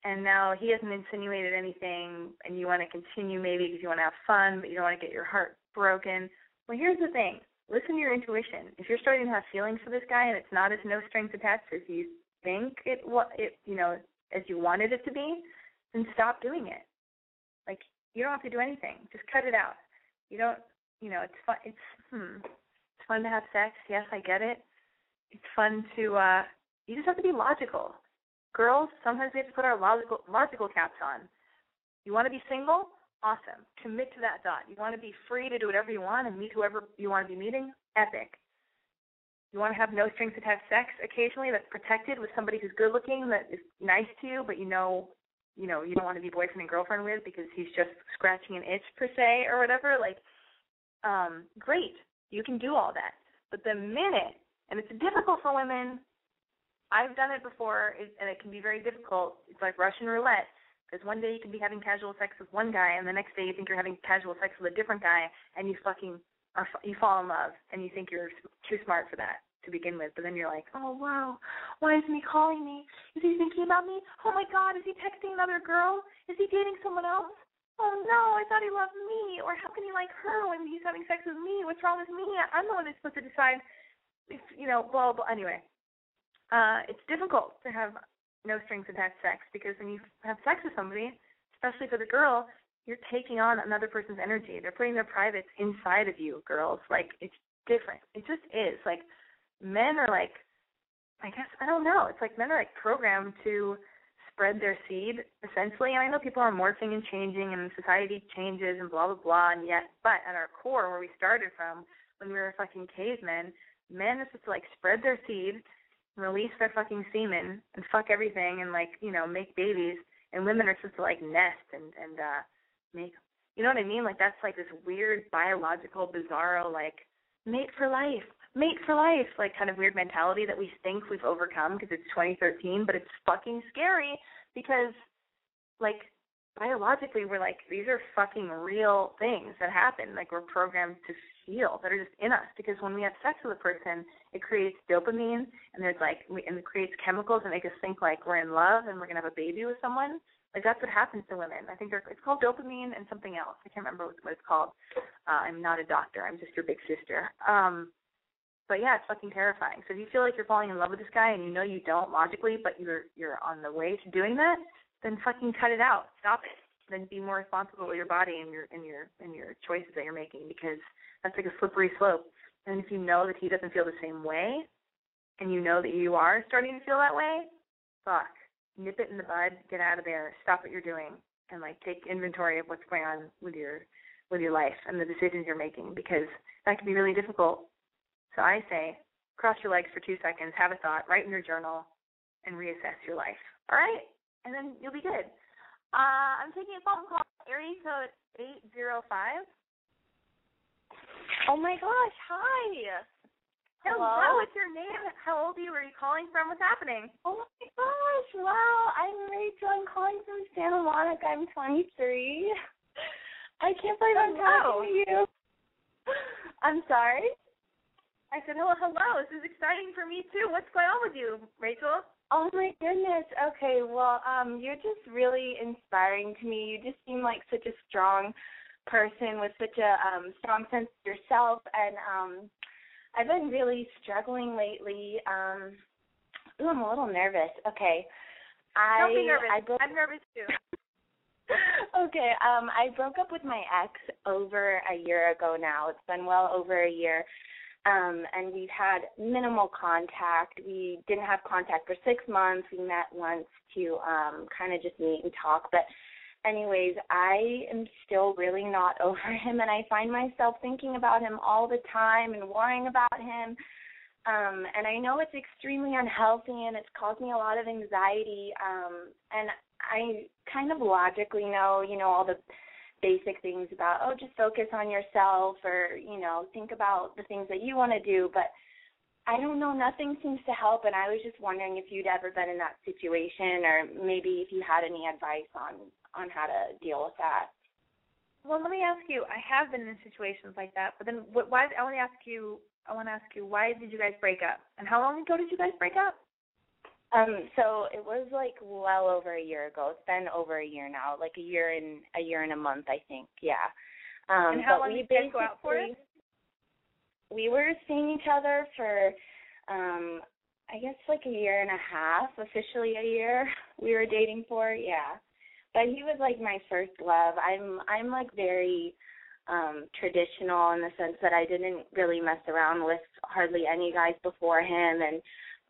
and now he hasn't insinuated anything, and you want to continue maybe because you want to have fun, but you don't want to get your heart broken. Well, here's the thing listen to your intuition. If you're starting to have feelings for this guy and it's not as no strings attached as you think it what it you know as you wanted it to be, then stop doing it. Like you don't have to do anything. Just cut it out. You don't you know, it's fun it's hmm. Fun to have sex, yes, I get it. It's fun to uh you just have to be logical. Girls, sometimes we have to put our logical logical caps on. You want to be single? Awesome. Commit to that thought. You want to be free to do whatever you want and meet whoever you want to be meeting? Epic. You want to have no strings attached sex occasionally that's protected with somebody who's good looking, that is nice to you, but you know you know, you don't want to be boyfriend and girlfriend with because he's just scratching an itch per se or whatever, like um, great. You can do all that. But the minute and it's difficult for women I've done it before, and it can be very difficult. It's like Russian roulette because one day you can be having casual sex with one guy, and the next day you think you're having casual sex with a different guy, and you fucking are you fall in love, and you think you're too smart for that to begin with. But then you're like, oh wow, why isn't he calling me? Is he thinking about me? Oh my God, is he texting another girl? Is he dating someone else? Oh no, I thought he loved me. Or how can he like her when he's having sex with me? What's wrong with me? I'm the one that's supposed to decide if you know, blah blah. Anyway, uh, it's difficult to have no strings attached sex because when you have sex with somebody, especially for the girl, you're taking on another person's energy. They're putting their privates inside of you, girls. Like it's different. It just is. Like men are like I guess I don't know. It's like men are like programmed to spread their seed essentially. And I know people are morphing and changing and society changes and blah blah blah. And yet but at our core where we started from when we were fucking cavemen, men supposed to like spread their seed release their fucking semen and fuck everything and like you know make babies. And women are supposed to like nest and and uh make you know what I mean? Like that's like this weird biological bizarro like mate for life mate for life like kind of weird mentality that we think we've overcome because it's 2013 but it's fucking scary because like biologically we're like these are fucking real things that happen like we're programmed to feel that are just in us because when we have sex with a person, it creates dopamine and there's like and it creates chemicals that make us think like we're in love and we're gonna have a baby with someone. Like that's what happens to women. I think it's called dopamine and something else. I can't remember what it's called. Uh, I'm not a doctor. I'm just your big sister. Um, but yeah, it's fucking terrifying. So if you feel like you're falling in love with this guy and you know you don't logically, but you're you're on the way to doing that, then fucking cut it out. Stop it. Then be more responsible with your body and your and your and your choices that you're making because that's like a slippery slope. And if you know that he doesn't feel the same way, and you know that you are starting to feel that way, fuck, nip it in the bud, get out of there, stop what you're doing, and like take inventory of what's going on with your with your life and the decisions you're making because that can be really difficult. So I say, cross your legs for two seconds, have a thought, write in your journal, and reassess your life. All right, and then you'll be good. Uh, I'm taking a phone call, area code eight zero five. Oh my gosh, hi. Hello. Hello, what's your name? How old are you? Where are you calling from? What's happening? Oh my gosh, wow. I'm Rachel. I'm calling from Santa Monica. I'm 23. I can't believe I'm talking to you. I'm sorry? I said, hello, hello. This is exciting for me too. What's going on with you, Rachel? Oh my goodness. Okay, well, um, you're just really inspiring to me. You just seem like such a strong person with such a um, strong sense of yourself, and um, I've been really struggling lately. Um, ooh, I'm a little nervous. Okay, I don't be nervous. I broke, I'm nervous too. okay, um, I broke up with my ex over a year ago now. It's been well over a year. Um, and we've had minimal contact. We didn't have contact for six months. We met once to um, kind of just meet and talk. But, anyways, I am still really not over him, and I find myself thinking about him all the time and worrying about him. Um, and I know it's extremely unhealthy and it's caused me a lot of anxiety. Um, and I kind of logically know, you know, all the basic things about oh just focus on yourself or you know think about the things that you want to do. But i don't know nothing seems to help. And i was just wondering if you'd ever been in that situation or maybe if you had any advice on on how to deal with that. Well let me ask you i have been in situations like that but then what why i want to ask you i want to ask you why did you guys break up? And how long ago did you guys break up um, so it was like well over a year ago. It's been over a year now, like a year and a year and a month, I think. Yeah. Um, and how but long we did you guys go out for? We were seeing each other for, um, I guess like a year and a half, officially a year. We were dating for, yeah. But he was like my first love. I'm I'm like very um traditional in the sense that I didn't really mess around with hardly any guys before him and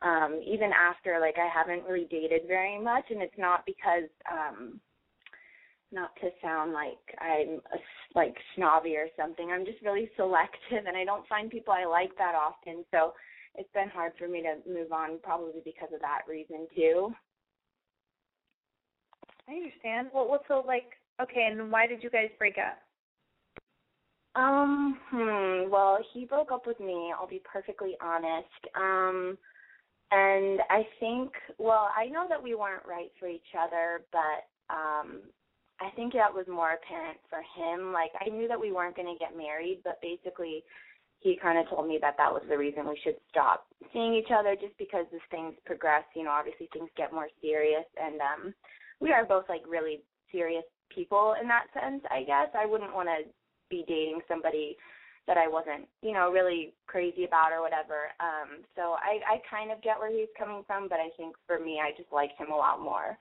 um even after like I haven't really dated very much and it's not because um not to sound like I'm a, like snobby or something. I'm just really selective and I don't find people I like that often. So it's been hard for me to move on probably because of that reason too. I understand. Well, what's so like okay, and why did you guys break up? Um, hmm, well, he broke up with me, I'll be perfectly honest. Um and I think, well, I know that we weren't right for each other, but um I think that was more apparent for him. Like I knew that we weren't going to get married, but basically he kind of told me that that was the reason we should stop seeing each other just because as things progress, you know, obviously things get more serious and um we are both like really serious people in that sense, I guess. I wouldn't want to be dating somebody that I wasn't, you know, really crazy about or whatever. Um, so I, I kind of get where he's coming from, but I think for me, I just liked him a lot more.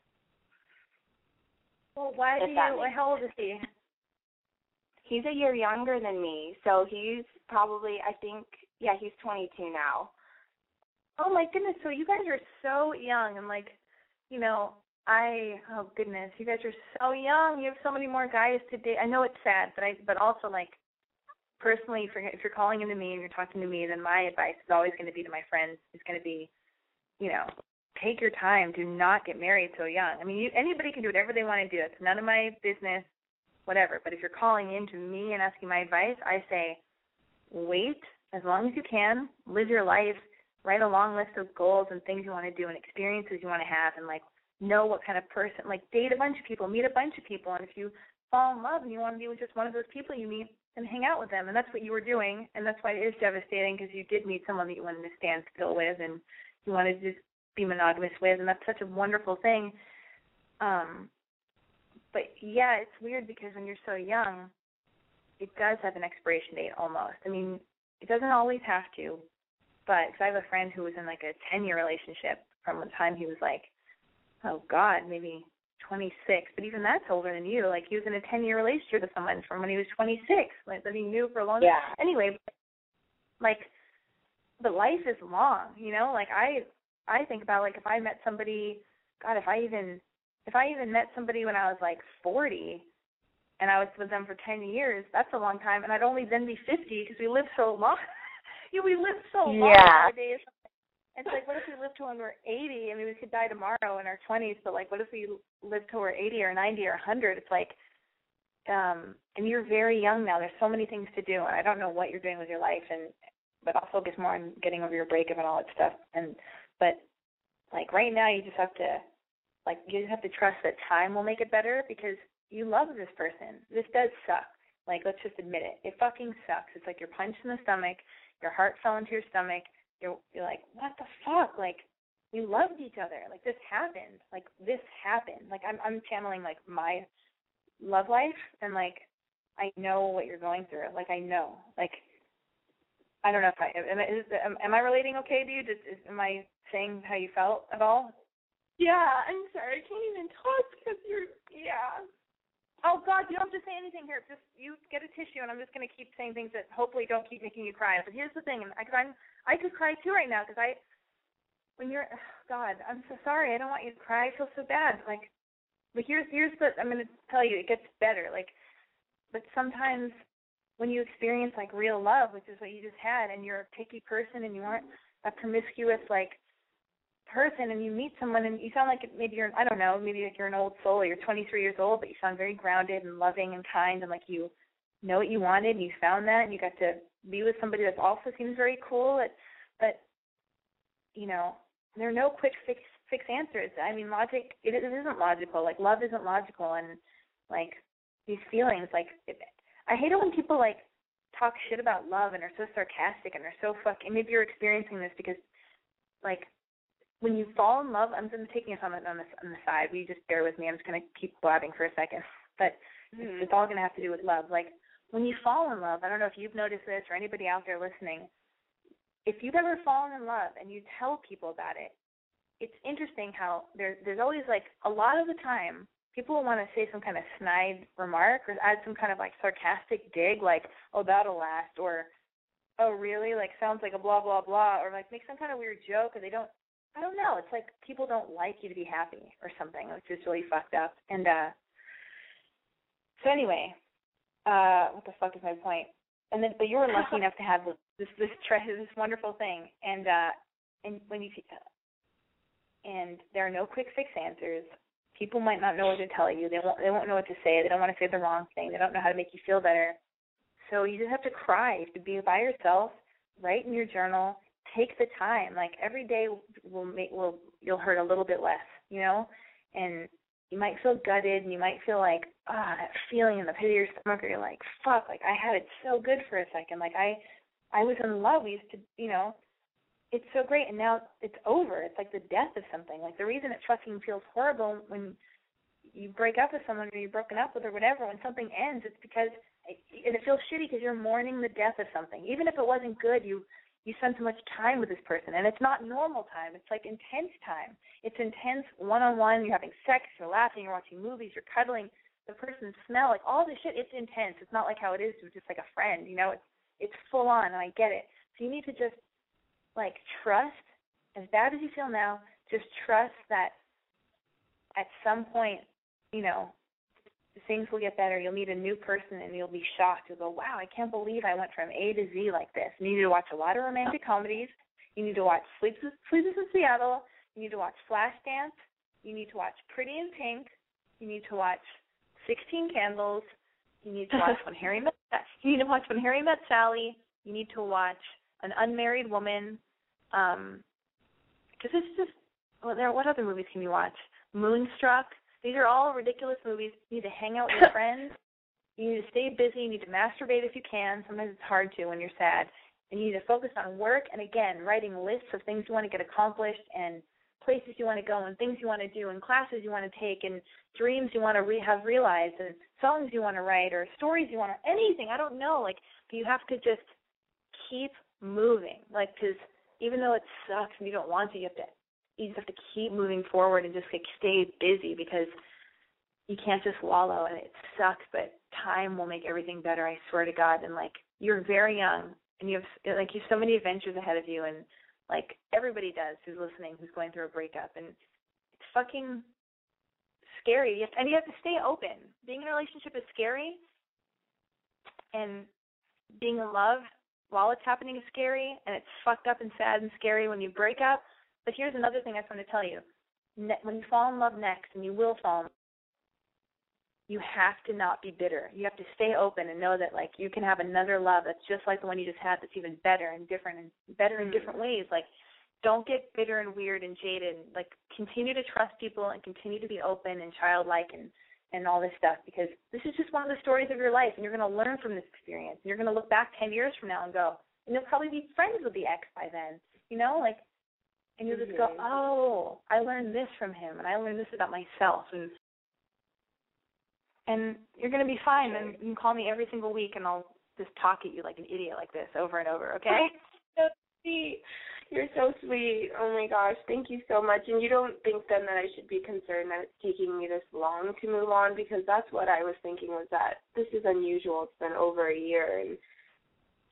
Well, why do you? How old is he? He's a year younger than me, so he's probably, I think, yeah, he's 22 now. Oh my goodness! So you guys are so young, and like, you know, I oh goodness, you guys are so young. You have so many more guys to date. I know it's sad, but I but also like personally, if you're, if you're calling into me and you're talking to me, then my advice is always going to be to my friends is going to be, you know, take your time. Do not get married so young. I mean, you, anybody can do whatever they want to do. It's none of my business, whatever. But if you're calling into me and asking my advice, I say, wait as long as you can, live your life, write a long list of goals and things you want to do and experiences you want to have, and like know what kind of person, like date a bunch of people, meet a bunch of people, and if you fall in love and you want to be with just one of those people you meet, and hang out with them. And that's what you were doing. And that's why it is devastating because you did meet someone that you wanted to stand still with and you wanted to just be monogamous with. And that's such a wonderful thing. Um, but yeah, it's weird because when you're so young, it does have an expiration date almost. I mean, it doesn't always have to, but cause I have a friend who was in like a 10 year relationship from the time he was like, oh God, maybe 26, but even that's older than you. Like he was in a 10 year relationship with someone from when he was 26, like that he knew for a long time. Yeah. Anyway, like, but life is long, you know. Like I, I think about like if I met somebody, God, if I even, if I even met somebody when I was like 40, and I was with them for 10 years, that's a long time, and I'd only then be 50 because we live so long. you know, we live so long yeah. nowadays. It's like, what if we live to when we're 80? I mean, we could die tomorrow in our 20s, but like, what if we live till we're 80 or 90 or 100? It's like, um, and you're very young now. There's so many things to do, and I don't know what you're doing with your life, and but I'll focus more on getting over your breakup and all that stuff. And but like right now, you just have to, like, you just have to trust that time will make it better because you love this person. This does suck. Like, let's just admit it. It fucking sucks. It's like you're punched in the stomach. Your heart fell into your stomach you're you're like, what the fuck? Like we loved each other. Like this happened. Like this happened. Like I'm I'm channeling like my love life and like I know what you're going through. Like I know. Like I don't know if I am. Is, am, am I relating okay to you? Does, is, am I saying how you felt at all? Yeah, I'm sorry. I can't even talk because you're. Yeah. Oh God, you don't have to say anything here. Just you get a tissue, and I'm just gonna keep saying things that hopefully don't keep making you cry. But here's the thing, and because I'm I could cry too right now because I when you're God, I'm so sorry. I don't want you to cry. I feel so bad. Like, but here's here's the I'm gonna tell you, it gets better. Like, but sometimes when you experience like real love, which is what you just had, and you're a picky person and you aren't a promiscuous like person and you meet someone and you sound like maybe you're I don't know maybe like you're an old soul you're 23 years old but you sound very grounded and loving and kind and like you know what you wanted and you found that and you got to be with somebody that also seems very cool but but you know there are no quick fix fix answers. I mean logic it, it isn't logical. Like love isn't logical and like these feelings like it, I hate it when people like talk shit about love and are so sarcastic and are so fucking maybe you're experiencing this because like when you fall in love, I'm, I'm taking on the on the on the side. Will you just bear with me? I'm just gonna keep blabbing for a second, but mm-hmm. it's, all gonna have to do with love. Like when you fall in love, I don't know if you've noticed this or anybody out there listening. If you've ever fallen in love and you tell people about it, it's interesting how there's there's always like a lot of the time people will want to say some kind of snide remark or add some kind of like sarcastic dig like oh that'll last or oh really like sounds like a blah blah blah or like make some kind of weird joke and they don't I don't know. It's like people don't like you to be happy or something, which is really fucked up. And uh so anyway, uh what the fuck is my point? And then but you were lucky enough to have this this tre- this wonderful thing and uh and when you and there are no quick fix answers. People might not know what to tell you. They won't they won't know what to say. They don't want to say the wrong thing. They don't know how to make you feel better. So you just have to cry. You have to be by yourself, write in your journal, take the time. Like every day will make will you'll hurt a little bit less, you know? And you might feel gutted and you might feel like, ah, that feeling in the pit of your stomach or you're like, fuck, like I had it so good for a second. Like I I was in love. We used to you know, it's so great and now it's over. It's like the death of something. Like the reason it fucking feels horrible when you break up with someone or you're broken up with or whatever, when something ends, it's because and it feels shitty because you're mourning the death of something. Even if it wasn't good, you you spend so much time with this person and it's not normal time it's like intense time. It's intense one on one you're having sex you're laughing you're watching movies you're cuddling the person's smell like all this shit it's intense. It's not like how it is with just like a friend you know? It's it's full on and i get it. So you need to just like trust as bad as you feel now just trust that at some point you know things will get better. You'll meet a new person and you'll be shocked. You'll go, wow, I can't believe I went from A to Z like this. And you need to watch a lot of romantic comedies. You need to watch Sleepless, Sleepless in Seattle. You need to watch Flashdance. You need to watch Pretty in Pink. You need to watch Sixteen Candles. You need to watch When Harry Met. You need to watch When Harry Met Sally. You need to watch An Unmarried Woman. Um, because it's just well, there. What other movies can you watch? Moonstruck. These are all ridiculous movies. You need to hang out with your friends. You need to stay busy. You need to masturbate if you can. Sometimes it's hard to when you're sad. And you need to focus on work and again, writing lists of things you want to get accomplished and places you want to go and things you want to do and classes you want to take and dreams you want to re- have realized and songs you want to write or stories you want to anything. I don't know. Like you have to just keep moving. Like because even though it sucks and you don't want to, you have to you just have to keep moving forward and just like stay busy because you can't just wallow and it. Sucks but time will make everything better i swear to god. And like you're very young and you have like you have so many adventures ahead of you and like everybody does who's listening who's going through a breakup. And it's fucking scary. You have to, and you have to stay open. Being in a relationship is scary and being in love while it's happening is scary and it's fucked up and sad and scary when you break up but here's another thing I just want to tell you. When you fall in love next, and you will fall in love, you have to not be bitter. You have to stay open and know that like you can have another love that's just like the one you just had that's even better and different and better in mm. different ways. Like don't get bitter and weird and jaded. Like continue to trust people and continue to be open and childlike and and all this stuff because this is just one of the stories of your life and you're going to learn from this experience. And you're going to look back 10 years from now and go, and you'll probably be friends with the ex by then. You know, like and you'll just go, mm-hmm. oh, I learned this from him, and I learned this about myself, and and you're gonna be fine. And you can call me every single week, and I'll just talk at you like an idiot like this over and over. Okay? so sweet. You're so sweet. Oh my gosh, thank you so much. And you don't think then that I should be concerned that it's taking me this long to move on because that's what I was thinking was that this is unusual. It's been over a year and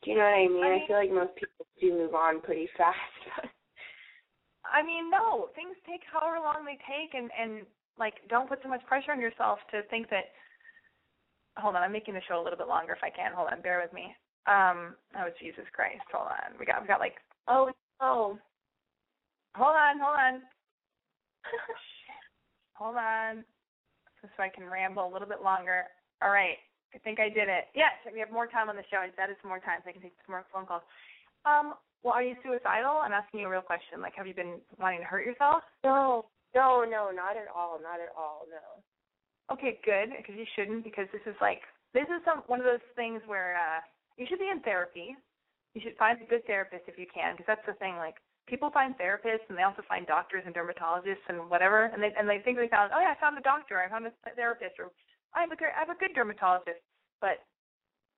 do you know what I mean? I, I mean, I feel like most people do move on pretty fast. I mean, no, things take however long they take and and like don't put so much pressure on yourself to think that hold on, I'm making the show a little bit longer if I can. Hold on, bear with me. Um, oh Jesus Christ, hold on. We got we got like oh oh, hold on, hold on, hold on, so I can ramble a little bit longer. All right, I think I did it. Yes, we have more time on the show. I added some more time so I can take some more phone calls. Um, well, are you suicidal? I'm asking you a real question. Like, have you been wanting to hurt yourself? No, no, no, not at all, not at all, no. Okay, good, because you shouldn't, because this is like this is some one of those things where uh you should be in therapy. You should find a good therapist if you can, because that's the thing. Like, people find therapists and they also find doctors and dermatologists and whatever, and they and they think they found oh yeah, I found a doctor, I found a therapist, or I have a I have a good dermatologist, but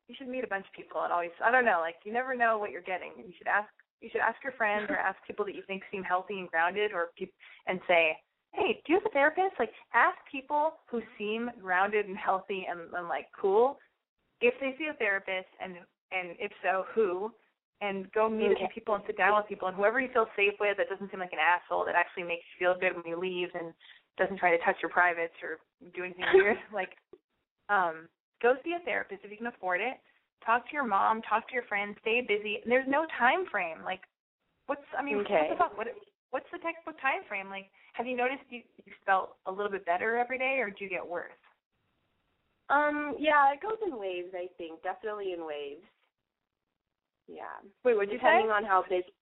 you should meet a bunch of people and always I don't know, like you never know what you're getting. You should ask you should ask your friends or ask people that you think seem healthy and grounded or pe- and say, hey, do you have a therapist? Like, ask people who seem grounded and healthy and, and like cool if they see a therapist, and and if so, who? And go meet Okay. with people and sit down with people, and whoever you feel safe with, that doesn't seem like an asshole, that actually makes you feel good when you leave, and doesn't try to touch your privates or do anything weird. Like, um, go see a therapist if you can afford it. Talk to your mom, talk to your friends, stay busy. And there's no time frame. Like, what's I mean, Okay. what the fuck? What what's the textbook time frame? Like, have you noticed you you felt a little bit better every day, or do you get worse? Um, yeah, it goes in waves, I think. Definitely in waves. Yeah. Wait, what'd you say? depending on how busy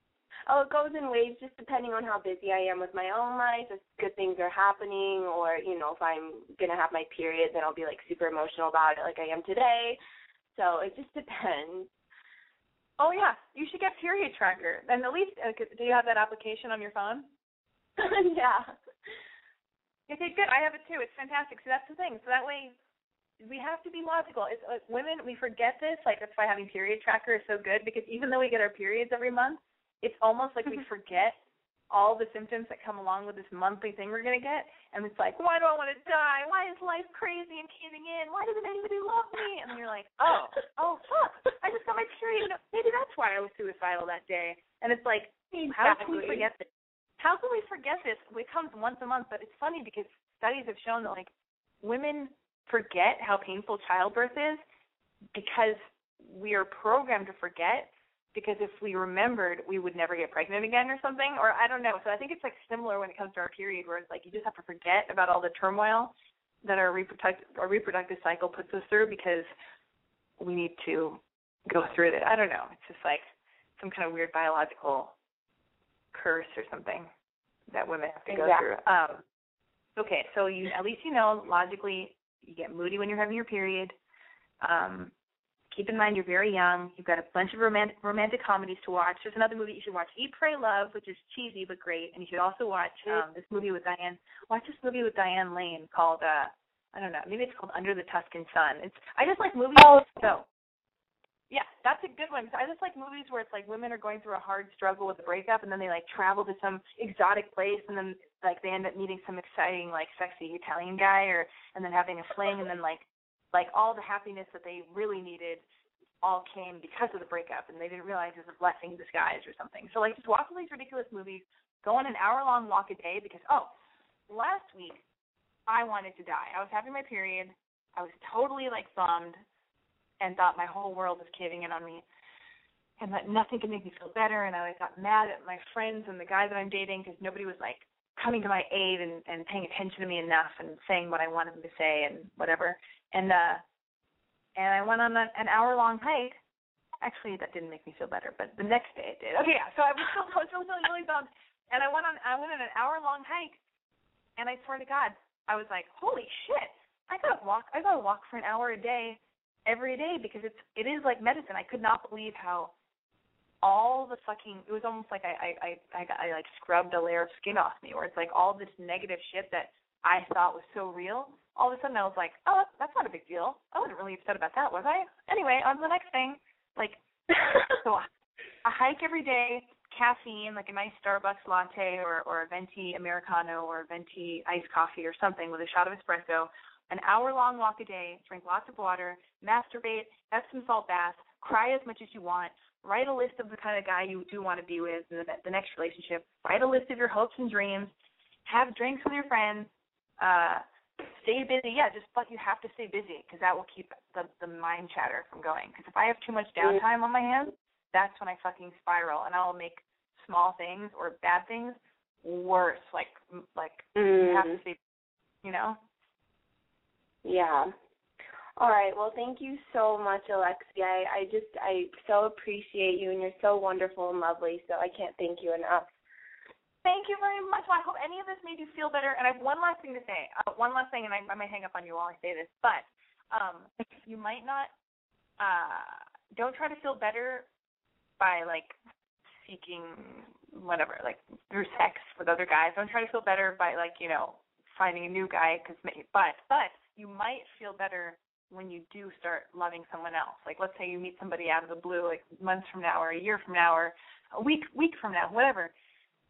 oh it goes in waves just depending on how busy i am with my own life if good things are happening or you know if i'm going to have my period then i'll be like super emotional about it like i am today so it just depends Oh yeah, you should get period tracker. And at least, uh, do you have that application on your phone? yeah Okay, good. I have it too. It's fantastic. So that's the thing. So that way, we have to be logical. It's like women, we forget this. Like that's why having period tracker is so good because even though we get our periods every month, it's almost like we forget all the symptoms that come along with this monthly thing we're gonna get. And it's like, why do I want to die? Why is life crazy and caving in? Why doesn't anybody love me? And you're like, oh, oh fuck, I just got my period. Maybe that's why I was suicidal that day. And it's like, how can we forget this? How can we forget this? It comes once a month, but it's funny because studies have shown that like women forget how painful childbirth is because we are programmed to forget because if we remembered we would never get pregnant again or something or I don't know. So I think it's like similar when it comes to our period where it's like you just have to forget about all the turmoil that our reproductive our reproductive cycle puts us through because we need to go through it. I don't know. It's just like some kind of weird biological curse or something that women have to go through. Um okay, so you at least you know logically you get moody when you're having your period. Um keep in mind you're very young. You've got a bunch of romantic romantic comedies to watch. There's another movie you should watch, Eat, Pray, Love, which is cheesy but great. And you should also watch um this movie with Diane. Watch this movie with Diane Lane called uh I don't know, maybe it's called Under the Tuscan Sun. It's I just like movies. Oh. So yeah, that's a good one. I just like movies where it's like women are going through a hard struggle with a breakup, and then they like travel to some exotic place, and then like they end up meeting some exciting like sexy Italian guy, or and then having a fling, and then like like all the happiness that they really needed all came because of the breakup, and they didn't realize it was a blessing in disguise or something. So like just watch all these ridiculous movies, go on an hour long walk a day because oh, last week I wanted to die. I was having my period. I was totally like bummed and thought my whole world was caving in on me and that nothing could make me feel better and I got mad at my friends and the guy that I'm dating because nobody was like coming to my aid and and paying attention to me enough and saying what I wanted them to say and whatever. And uh and I went on a, an hour long hike. Actually that didn't make me feel better but the next day it did. Okay yeah so I was I was really really, really bummed. And I went on I went on an hour long hike and I swear to God I was like holy shit I gotta walk I gotta walk for an hour a day every day because it's it is like medicine. I could not believe how all the fucking it was almost like I I I I, got, I like scrubbed a layer of skin off me where it's like all this negative shit that I thought was so real. All of a sudden I was like, oh, that's not a big deal. I wasn't really upset about that, was I? Anyway, on to the next thing. Like, so a hike every day, caffeine, like a nice Starbucks latte or or a venti americano or a venti iced coffee or something with a shot of espresso, an hour long walk a day, drink lots of water, masturbate, have some salt baths, cry as much as you want, write a list of the kind of guy you do want to be with in the, the next relationship, write a list of your hopes and dreams, have drinks with your friends, uh, stay busy. Yeah, just but you have to stay busy because that will keep the the mind chatter from going. Because if I have too much downtime on my hands, that's when I fucking spiral and I'll make small things or bad things worse. Like like mm. you have to stay, you know. Yeah. All right. Well, thank you so much, Alexia. I, I just I so appreciate you, and you're so wonderful and lovely. So I can't thank you enough. Thank you very much. Well, I hope any of this made you feel better. And I have one last thing to say. Uh, one last thing, and I, I might hang up on you while I say this, but um, you might not. Uh, don't try to feel better by like seeking whatever, like through sex with other guys. Don't try to feel better by like you know finding a new guy. Cause, but but you might feel better when you do start loving someone else. Like let's say you meet somebody out of the blue, like months from now, or a year from now, or a week week from now, whatever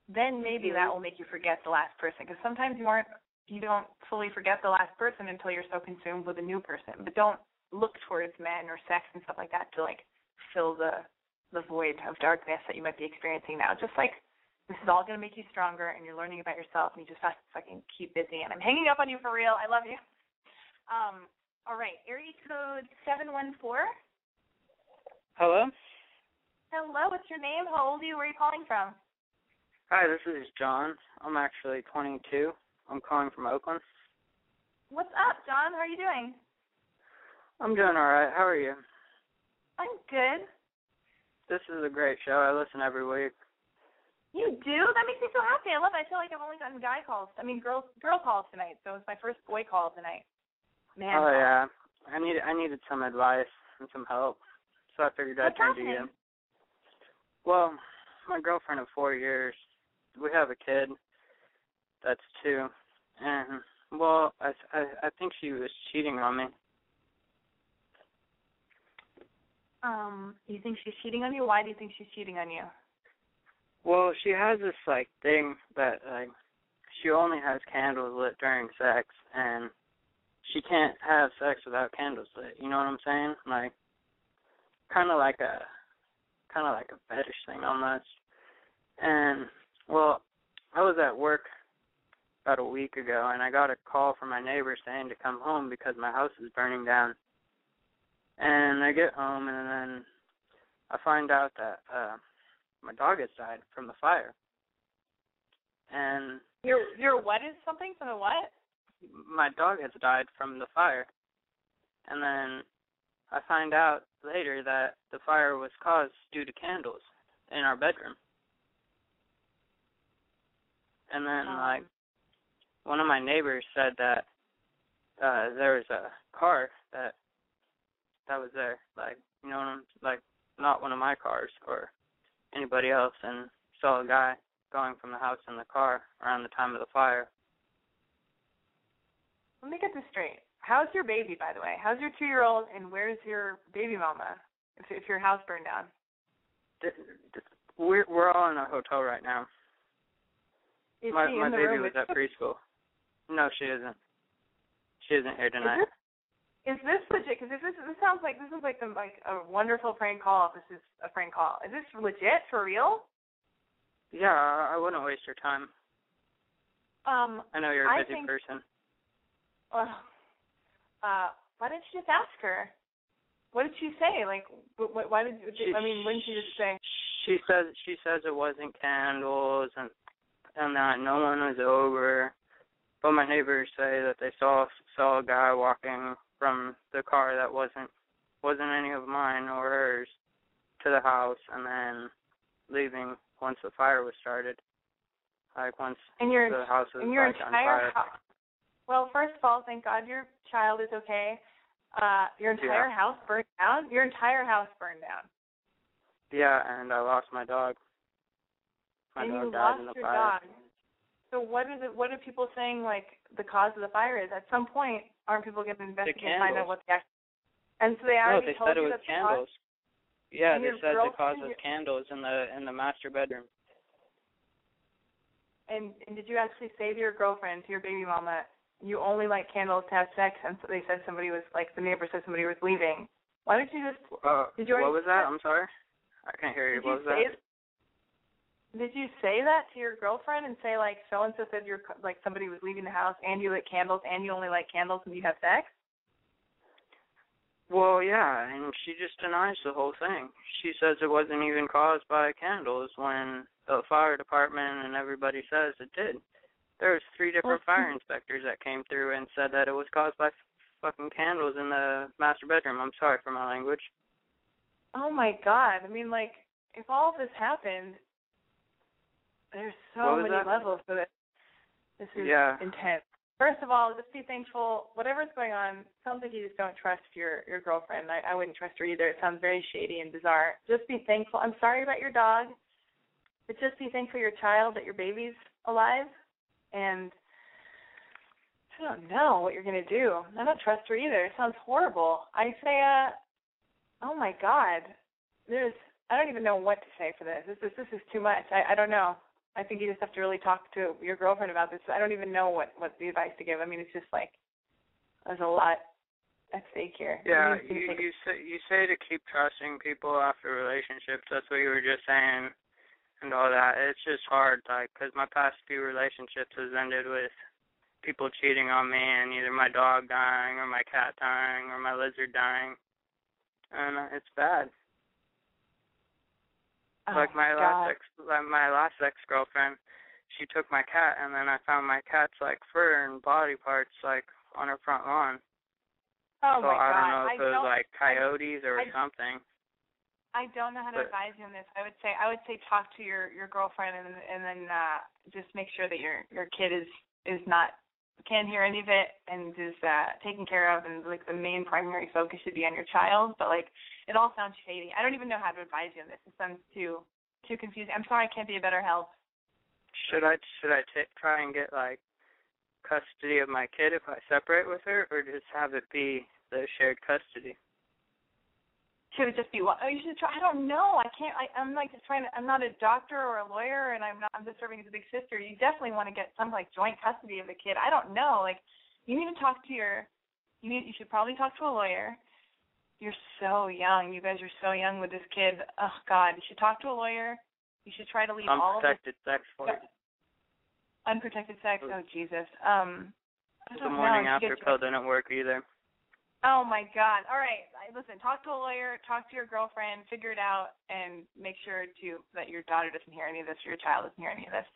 then maybe that will make you forget the last person. Because sometimes you aren't you don't fully forget the last person until you're so consumed with a new person. But don't look towards men or sex and stuff like that to like fill the the void of darkness that you might be experiencing now. Just like this is all going to make you stronger and you're learning about yourself and you just have to fucking keep busy. And i'm hanging up on you for real. I love you. Um all right area code seven one four hello hello what's your name how old are you where are you calling from Hi, this is John. I'm actually 22. I'm calling from Oakland. What's up, John? How are you doing? I'm doing all right. How are you? I'm good. This is a great show. I listen every week. You do? That makes me so happy. I love it. I feel like I've only gotten guy calls. I mean, girl girl calls tonight. So it's my first boy call tonight. Man. Oh yeah. I need I needed some advice and some help, so I figured I'd turn to you. Well, my girlfriend of four years we have a kid that's two, and well, I I I think she was cheating on me. Um, you think she's cheating on you? Why do you think she's cheating on you? Well, she has this like thing that like she only has candles lit during sex, and she can't have sex without candles lit. You know what I'm saying? Like, kind of like a, kind of like a fetish thing almost. And well, I was at work about a week ago, and I got a call from my neighbor saying to come home because my house is burning down. And I get home, and then I find out that uh my dog has died from the fire. And Your your what is something from the what? My dog has died from the fire. And then I find out later that the fire was caused due to candles in our bedroom. And then Um. like one of my neighbors said that uh there was a car that that was there, like you know what I'm like not one of my cars or anybody else and saw a guy going from the house in the car around the time of the fire. Let me get this straight. How's your baby, by the way? How's your two year old and where's your baby mama? If if your house burned down. We're we're all in a hotel right now. Is my my baby was at preschool. No, she isn't. She isn't here tonight. Is this, is this legit? Because this this sounds like this is like the like a wonderful prank call. If this is a prank call, is this legit for real? Yeah, I, I wouldn't waste your time. Um, I know you're a busy think- person. Uh, uh, why didn't you just ask her? What did she say? Like, wh- wh- why did She- I mean? Wouldn't you just say? She says she says it wasn't candles and and that no one was over. But my neighbors say that they saw saw a guy walking from the car that wasn't wasn't any of mine or hers to the house and then leaving once the fire was started. Like once And your the house was and your like on fire. house. Well, first of all, thank God your child is okay. Uh, your entire Yeah. house burned down. Your entire house burned down. Yeah, and I lost my dog. My and dog you died lost in the your fire. dog. So what is it? What are people saying? Like the cause of the fire is? At some point, aren't people going to investigate and find out what the actual? And so they No, they told said it you was that the candles. Yeah, they said it girlfriend- causes candles in the in the master bedroom. And and did you actually say to your girlfriend, to your baby mama, you only like candles to have sex? And so they said somebody was like the neighbor said somebody was leaving. Why don't you just Uh, Did you what was that? I'm sorry. I can't hear you. did What you was say that? did you say that to your girlfriend and say like so and so said you're like somebody was leaving the house and you lit candles and you only like candles and you have sex? Well, yeah, and she just denies the whole thing. She says it wasn't even caused by candles when the fire department and everybody says it did. There was three different fire inspectors that came through and said that it was caused by fucking candles in the master bedroom. I'm sorry for my language. Oh my god. I mean like if all of this happened there's so many that? levels to this. This is Yeah. intense. First of all, just be thankful. Whatever's going on, sounds like you just don't trust your your girlfriend. I, I wouldn't trust her either. It sounds very shady and bizarre. Just be thankful. I'm sorry about your dog, but just be thankful your child that your baby's alive. And I don't know what you're gonna do. I don't trust her either. It sounds horrible. I say, uh, oh my God, there's. I don't even know what to say for this. This is this is too much. I I don't know. I think you just have to really talk to your girlfriend about this. I don't even know what what the advice to give. I mean, it's just like there's a lot at stake here. Yeah, It needs to be you you say you say to keep trusting people after relationships. That's what you were just saying, and all that. It's just hard, like, because my past few relationships has ended with people cheating on me, and either my dog dying, or my cat dying, or my lizard dying, and uh, it's bad. oh like my God. last ex, like my last ex girlfriend, she took my cat, and then I found my cat's like fur and body parts like on her front lawn. Oh so my I God. don't know if I it was like coyotes or I- something. I don't know how to but- advise you on this. I would say I would say talk to your your girlfriend and and then uh just make sure that your your kid is is not can't hear any of it and is uh taken care of and like the main primary focus should be on your child. But like it all sounds shady. I don't even know how to advise you on this. It sounds too too confusing. I'm sorry I can't be a better help. Should I should I t- try and get like custody of my kid if I separate with her, or just have it be the shared custody? Should it just be what? Oh, you should try. I don't know. I can't. I, I'm like just trying to. I'm not a doctor or a lawyer, and I'm not. I'm just serving as a big sister. You definitely want to get some like joint custody of the kid. I don't know. Like, you need to talk to your. You need. You should probably talk to a lawyer. You're so young. You guys are so young with this kid. Oh God, you should talk to a lawyer. You should try to leave all of this Unprotected sex for unprotected sex. Oh Jesus. Um. I The don't morning know. After pill didn't work either. Oh my God! All right, listen. Talk to a lawyer. Talk to your girlfriend. Figure it out, and make sure to that your daughter doesn't hear any of this, or your child doesn't hear any of this.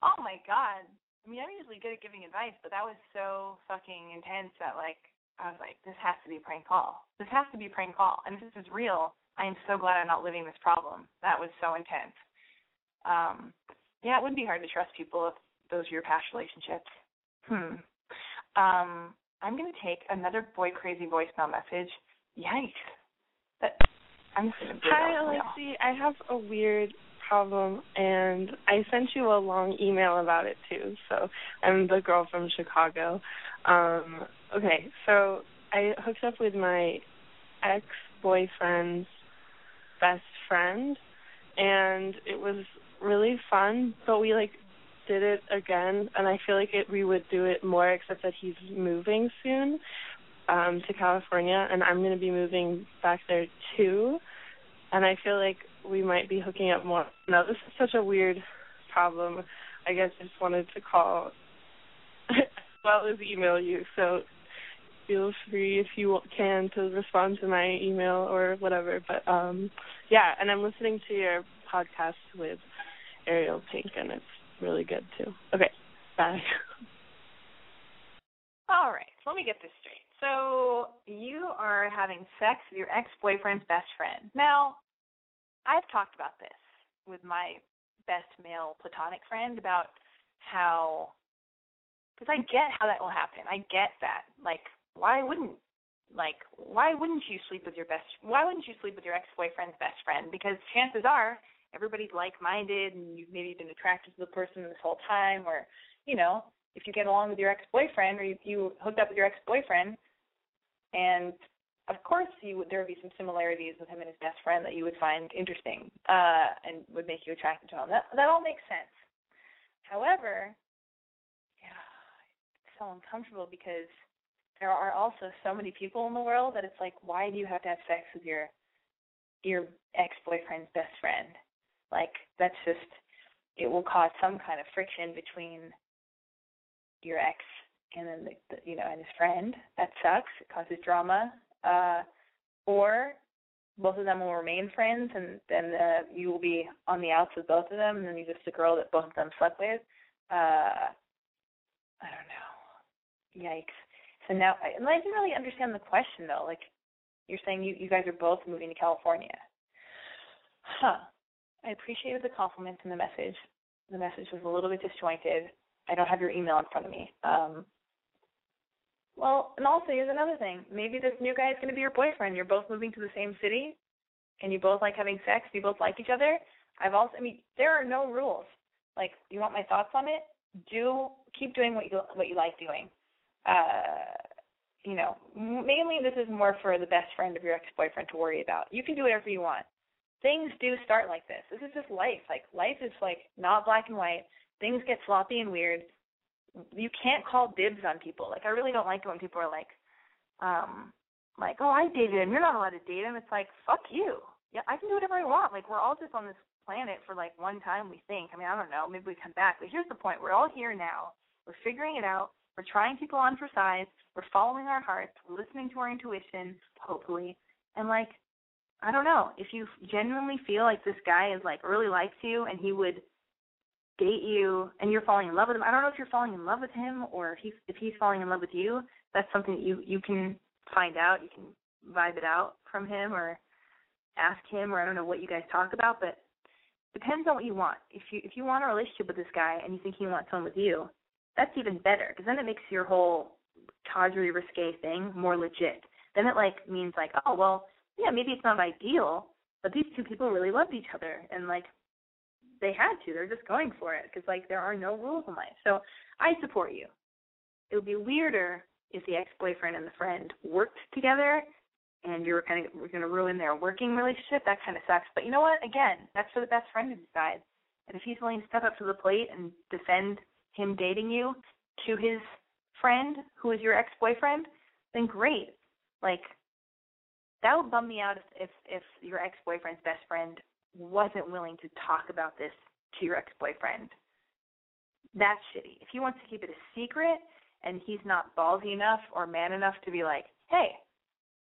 Oh my God! I mean, I'm usually good at giving advice, but that was so fucking intense that like I was like, this has to be a prank call. This has to be a prank call, and this is real. I am so glad I'm not living this problem. That was so intense. Um, yeah, it would be hard to trust people if those are your past relationships. Hmm. Um, I'm gonna take another boy crazy voicemail message. Yikes. That I'm Hi. Alexi. I have a weird problem, and I sent you a long email about it too. So I'm the girl from Chicago. Um, okay, so I hooked up with my ex-boyfriend's best friend, and it was really fun. But we like did it again, and I feel like it we would do it more, except that he's moving soon um to California, and I'm going to be moving back there too. And I feel like we might be hooking up more. Now, this is such a weird problem. I guess I just wanted to call as well as email you. So feel free if you can to respond to my email or whatever. But um yeah, and I'm listening to your podcast with Ariel Pink, and it's really good too. Okay, bye. All right, let me get this straight. So you are having sex with your ex-boyfriend's best friend. Now, I've talked about this with my best male platonic friend about how, because I get how that will happen. I get that. Like, why wouldn't, like, why wouldn't you sleep with your best? Why wouldn't you sleep with your ex-boyfriend's best friend? Because chances are everybody's like-minded, and you've maybe been attracted to the person this whole time, or you know, if you get along with your ex-boyfriend or you, you hooked up with your ex-boyfriend and of course you would there would be some similarities with him and his best friend that you would find interesting uh and would make you attracted to him. That that all makes sense. However, yeah, it's so uncomfortable because there are also so many people in the world that it's like why do you have to have sex with your your ex boyfriend's best friend? Like that's just it will cause some kind of friction between your ex and then the, the you know and his friend. That sucks. It causes drama. Uh, or both of them will remain friends, and then uh, you will be on the outs with both of them, and then you're just the girl that both of them slept with. Uh, I don't know. Yikes. So now, I, I didn't really understand the question though. Like, you're saying you you guys are both moving to California. Huh. I appreciated the compliment in the message. The message was a little bit disjointed. I don't have your email in front of me. Um, well, and also here's another thing. Maybe this new guy is going to be your boyfriend. You're both moving to the same city, and you both like having sex. You both like each other. I've also, I mean, there are no rules. Like, you want my thoughts on it? Do keep doing what you what you like doing. Uh, you know, mainly this is more for the best friend of your ex-boyfriend to worry about. You can do whatever you want. Things do start like this. This is just life. Like life is like not black and white. Things get sloppy and weird you can't call dibs on people. Like I really don't like it when people are like, um, like, oh, I dated him. You're not allowed to date him. It's like, fuck you. Yeah, I can do whatever I want. Like we're all just on this planet for like one time. We think. I mean, I don't know. Maybe we come back. But here's the point. We're all here now. We're figuring it out. We're trying people on for size. We're following our hearts. We're listening to our intuition, hopefully. And like, I don't know. If you genuinely feel like this guy is like really likes you and he would date you and you're falling in love with him. I don't know if you're falling in love with him or if he's if he's falling in love with you. That's something that you you can find out. You can vibe it out from him or ask him or I don't know what you guys talk about, but depends on what you want. If you if you want a relationship with this guy and you think he wants one with you, that's even better because then it makes your whole tawdry risque thing more legit. Then it like means like oh well yeah maybe it's not ideal, but these two people really loved each other and like they had to. They're just going for it because like there are no rules in life. So I support you. It would be weirder if the ex-boyfriend and the friend worked together and you were kind of going to ruin their working relationship. That kind of sucks. But you know what? Again, that's for the best friend to decide. And if he's willing to step up to the plate and defend him dating you to his friend who is your ex-boyfriend, then great. Like that would bum me out if if, if your ex-boyfriend's best friend wasn't willing to talk about this to your ex-boyfriend. That's shitty. If he wants to keep it a secret and he's not ballsy enough or man enough to be like, "Hey,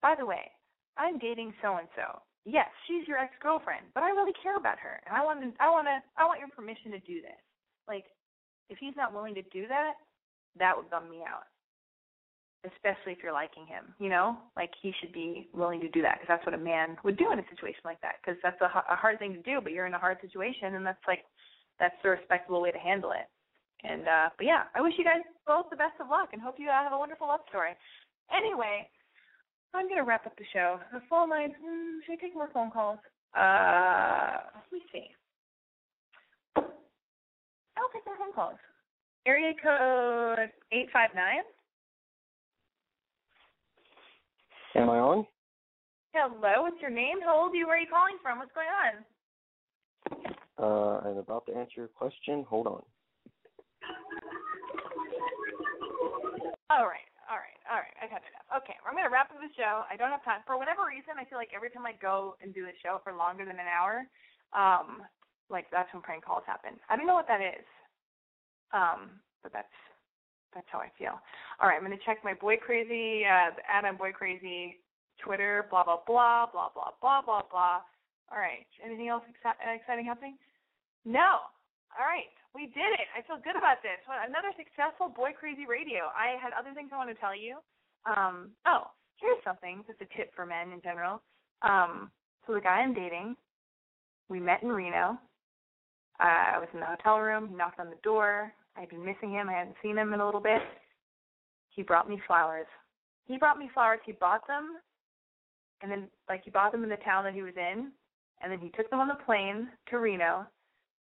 by the way, I'm dating so and so. Yes, she's your ex-girlfriend, but I really care about her and I want to I want to I want your permission to do this." Like if he's not willing to do that, that would bum me out especially if you're liking him. You know, like he should be willing to do that because that's what a man would do in a situation like that. Because that's a, a hard thing to do, but you're in a hard situation, and that's like that's the respectable way to handle it. And uh but yeah, I wish you guys both the best of luck and hope you have a wonderful love story. Anyway, I'm gonna wrap up the show. The phone lines. Mm, should I take more phone calls? Uh, let me see. I'll take more phone calls. Area code eight five nine. Am I on? Hello, what's your name? How old are you? Where are you calling from? What's going on? Uh, I'm about to answer your question. Hold on. All right, all right, all right. I've had enough. Okay, I'm going to wrap up the show. I don't have time. For whatever reason, I feel like every time I go and do a show for longer than an hour, um, like that's when prank calls happen. I don't know what that is, um, but that's that's how I feel. All right, I'm going to check my boy crazy, uh, Adam boy crazy Twitter, blah blah blah blah blah blah blah blah. All right, anything else exci- exciting happening? No. All right, we did it. I feel good about this. Well, another successful boy crazy radio. I had other things I want to tell you. Um, oh, here's something. Just a tip for men in general. Um, so the guy I'm dating, we met in Reno. Uh, I was in the hotel room. He knocked on the door. I'd been missing him. I hadn't seen him in a little bit. He brought me flowers. He brought me flowers. He bought them, and then like he bought them in the town that he was in, and then he took them on the plane to Reno,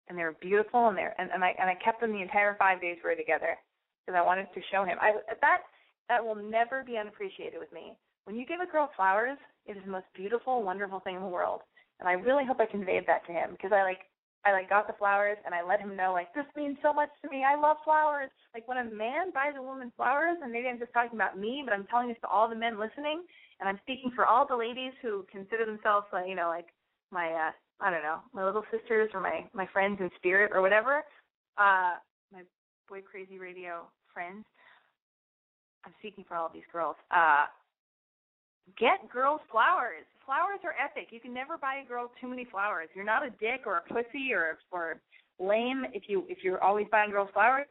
and they were beautiful, and they and, and I and I kept them the entire five days we were together because I wanted to show him. I that that will never be unappreciated with me. when you give a girl flowers, it is the most beautiful, wonderful thing in the world. And I really hope I conveyed that to him because I like I like got the flowers and I let him know like this means so much to me. I love flowers. Like when a man buys a woman flowers, and maybe I'm just talking about me, but I'm telling this to all the men listening, and I'm speaking for all the ladies who consider themselves like you know like my uh I don't know my little sisters or my my friends in spirit or whatever. Uh, my boy crazy radio friends. I'm speaking for all these girls. Uh, get girls flowers. Flowers are epic. You can never buy a girl too many flowers. You're not a dick or a pussy or or lame if you if you're always buying girls flowers.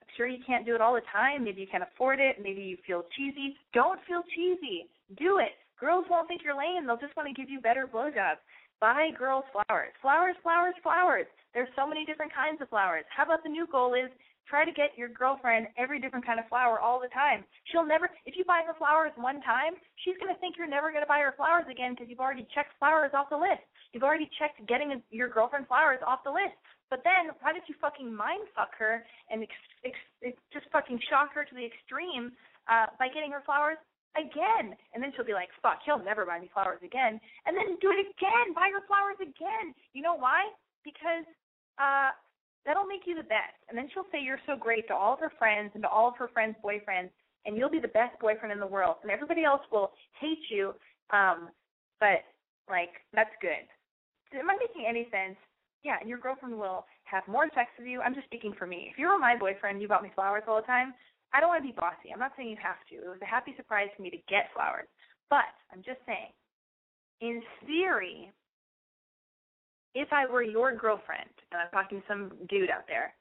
I'm sure you can't do it all the time. Maybe you can't afford it. Maybe you feel cheesy. Don't feel cheesy. Do it. Girls won't think you're lame. They'll just want to give you better blowjobs. Buy girls flowers. Flowers, flowers, flowers. There's so many different kinds of flowers. How about the new goal is try to get your girlfriend every different kind of flower all the time. She'll never, if you buy her flowers one time, she's going to think you're never going to buy her flowers again because you've already checked flowers off the list. You've already checked getting a, your girlfriend flowers off the list. But then, why don't you fucking mind fuck her and ex- ex- just fucking shock her to the extreme uh, by getting her flowers again? And then she'll be like, fuck, he'll never buy me flowers again. And then do it again. Buy her flowers again. You know why? Because uh, that'll make you the best. And then she'll say you're so great to all of her friends and to all of her friends' boyfriends, and you'll be the best boyfriend in the world. And everybody else will hate you. Um, but like that's good. Am I making any sense? Yeah, and your girlfriend will have more sex with you. I'm just speaking for me. If you were my boyfriend, you bought me flowers all the time. I don't want to be bossy. I'm not saying you have to. It was a happy surprise for me to get flowers. But I'm just saying, in theory, if I were your girlfriend and I'm talking to some dude out there,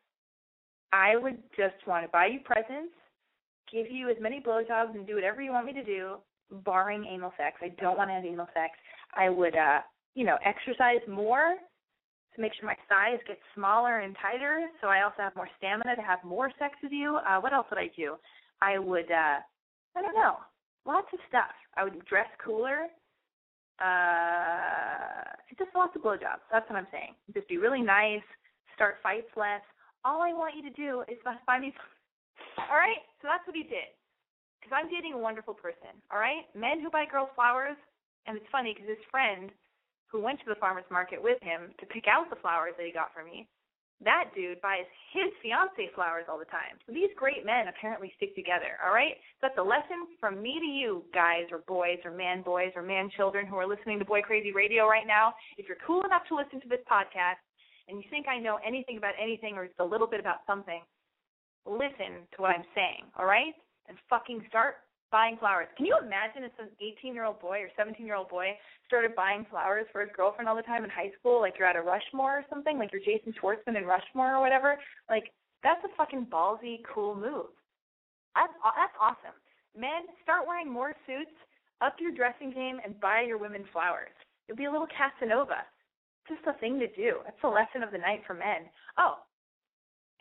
I would just want to buy you presents, give you as many blowjobs, and do whatever you want me to do, barring anal sex. I don't want to have anal sex. I would, uh, you know, exercise more to make sure my thighs get smaller and tighter, so I also have more stamina to have more sex with you. Uh, what else would I do? I would, uh, I don't know, lots of stuff. I would dress cooler uh, just lots of blowjobs. That's what I'm saying. Just be really nice, start fights less. All I want you to do is find me. All right, so that's what he did. Because I'm dating a wonderful person. All right, men who buy girls flowers, and it's funny because his friend, who went to the farmers market with him to pick out the flowers that he got for me, that dude buys his fiance flowers all the time. So these great men apparently stick together, all right? So that's a lesson from me to you, guys or boys or man boys or man children who are listening to Boy Crazy Radio right now. If you're cool enough to listen to this podcast and you think I know anything about anything or just a little bit about something, listen to what I'm saying, all right? And fucking start buying flowers. Can you imagine if an 18 year old boy or 17 year old boy started buying flowers for his girlfriend all the time in high school, like you're at a Rushmore or something, like you're Jason Schwartzman in Rushmore or whatever? Like, that's a fucking ballsy, cool move. That's, that's awesome. Men, start wearing more suits, up your dressing game, and buy your women flowers. You'll be a little Casanova. It's just a thing to do. That's the lesson of the night for men. Oh,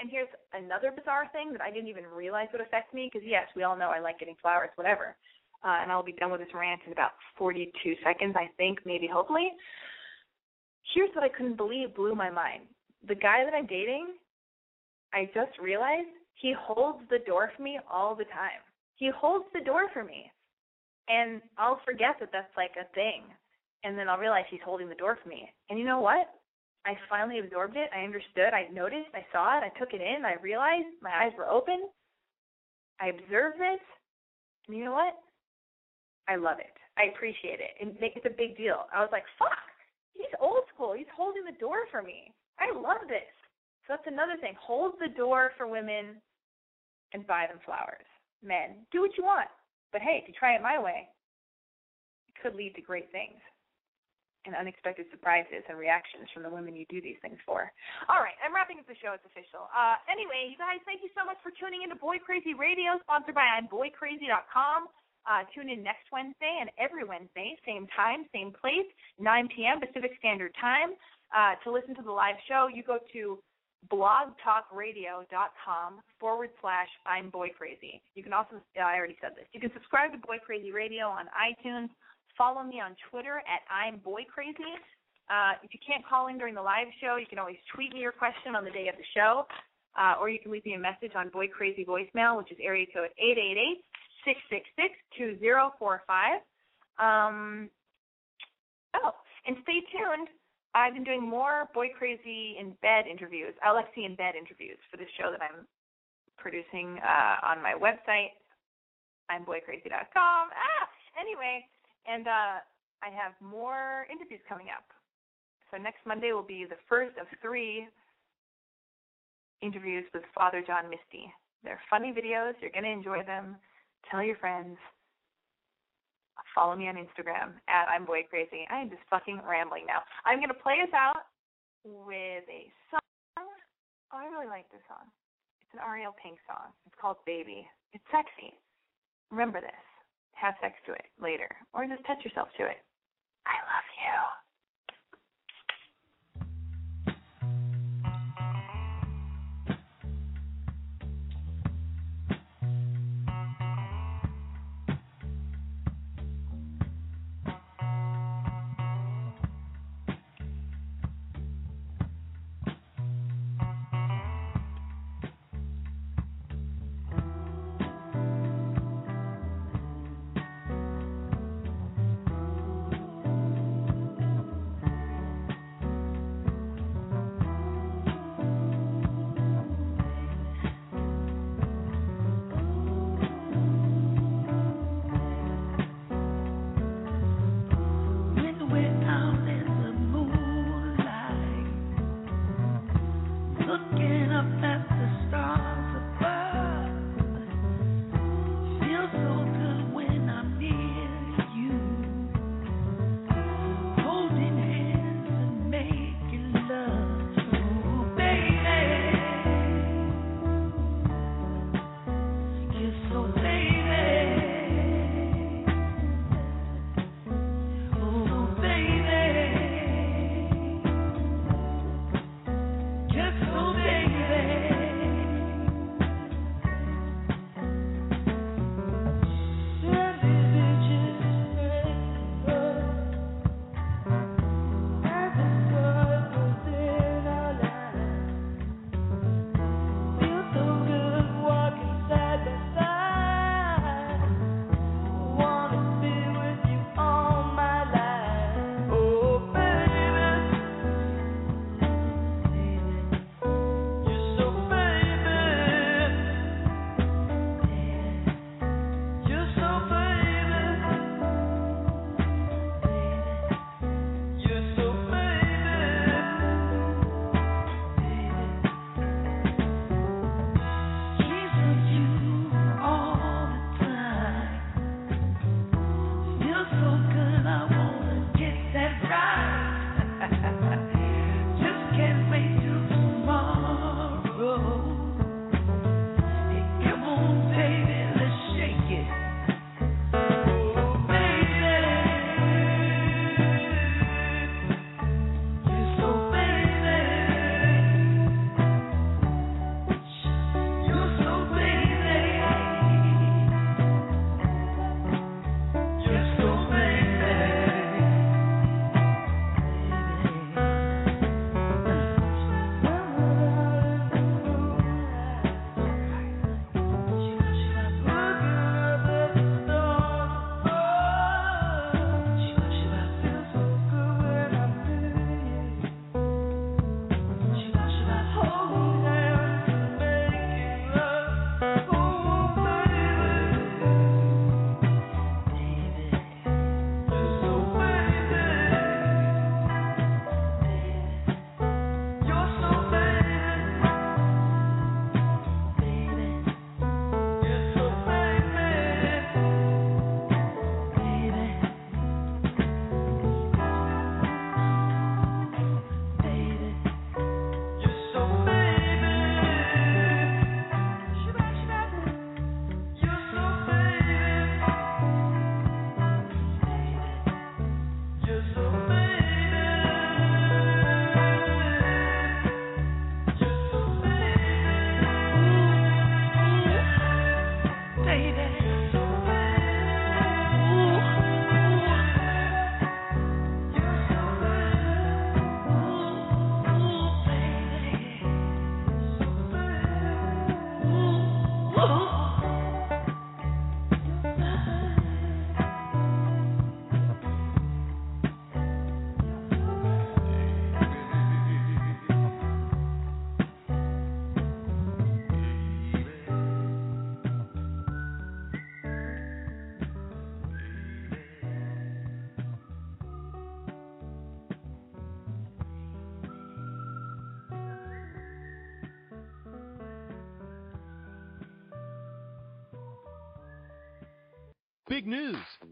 and here's another bizarre thing that I didn't even realize would affect me, because yes, we all know I like getting flowers, whatever. Uh, and I'll be done with this rant in about 42 seconds, I think, maybe, hopefully. Here's what I couldn't believe blew my mind. The guy that I'm dating, I just realized he holds the door for me all the time. He holds the door for me. And I'll forget that that's like a thing. And then I'll realize he's holding the door for me. And you know what? I finally absorbed it. I understood. I noticed. I saw it. I took it in. I realized my eyes were open. I observed it. And you know what? I love it. I appreciate it. It makes it a big deal. I was like, fuck, he's old school. He's holding the door for me. I love this. So that's another thing. Hold the door for women and buy them flowers. Men, do what you want. But hey, if you try it my way, it could lead to great things and unexpected surprises and reactions from the women you do these things for. All right, I'm wrapping up the show. It's official. Uh, anyway, you guys, thank you so much for tuning into Boy Crazy Radio, sponsored by I'mBoyCrazy.com. Uh, tune in next Wednesday and every Wednesday, same time, same place, 9 p.m. Pacific Standard Time. Uh, to listen to the live show, you go to blogtalkradio.com forward slash I'm Boy Crazy. You can also, uh, I already said this, you can subscribe to Boy Crazy Radio on iTunes, Follow me on Twitter at I'm Boy Crazy. Uh, if you can't call in during the live show, you can always tweet me your question on the day of the show, uh, or you can leave me a message on Boy Crazy voicemail, which is area code eight eight eight six six six two zero four five. Um, oh, and stay tuned. I've been doing more Boy Crazy in Bed interviews, Alexi in Bed interviews for this show that I'm producing uh, on my website. I'm boycrazy.com. Ah, anyway, and uh, I have more interviews coming up. So next Monday will be the first of three interviews with Father John Misty. They're funny videos. You're going to enjoy them. Tell your friends. Follow me on Instagram at I'm Boy Crazy. I am just fucking rambling now. I'm going to play us out with a song. Oh, I really like this song. It's an Ariel Pink song. It's called Baby. It's sexy. Remember this. Have sex to it later, or just touch yourself to it. I love you.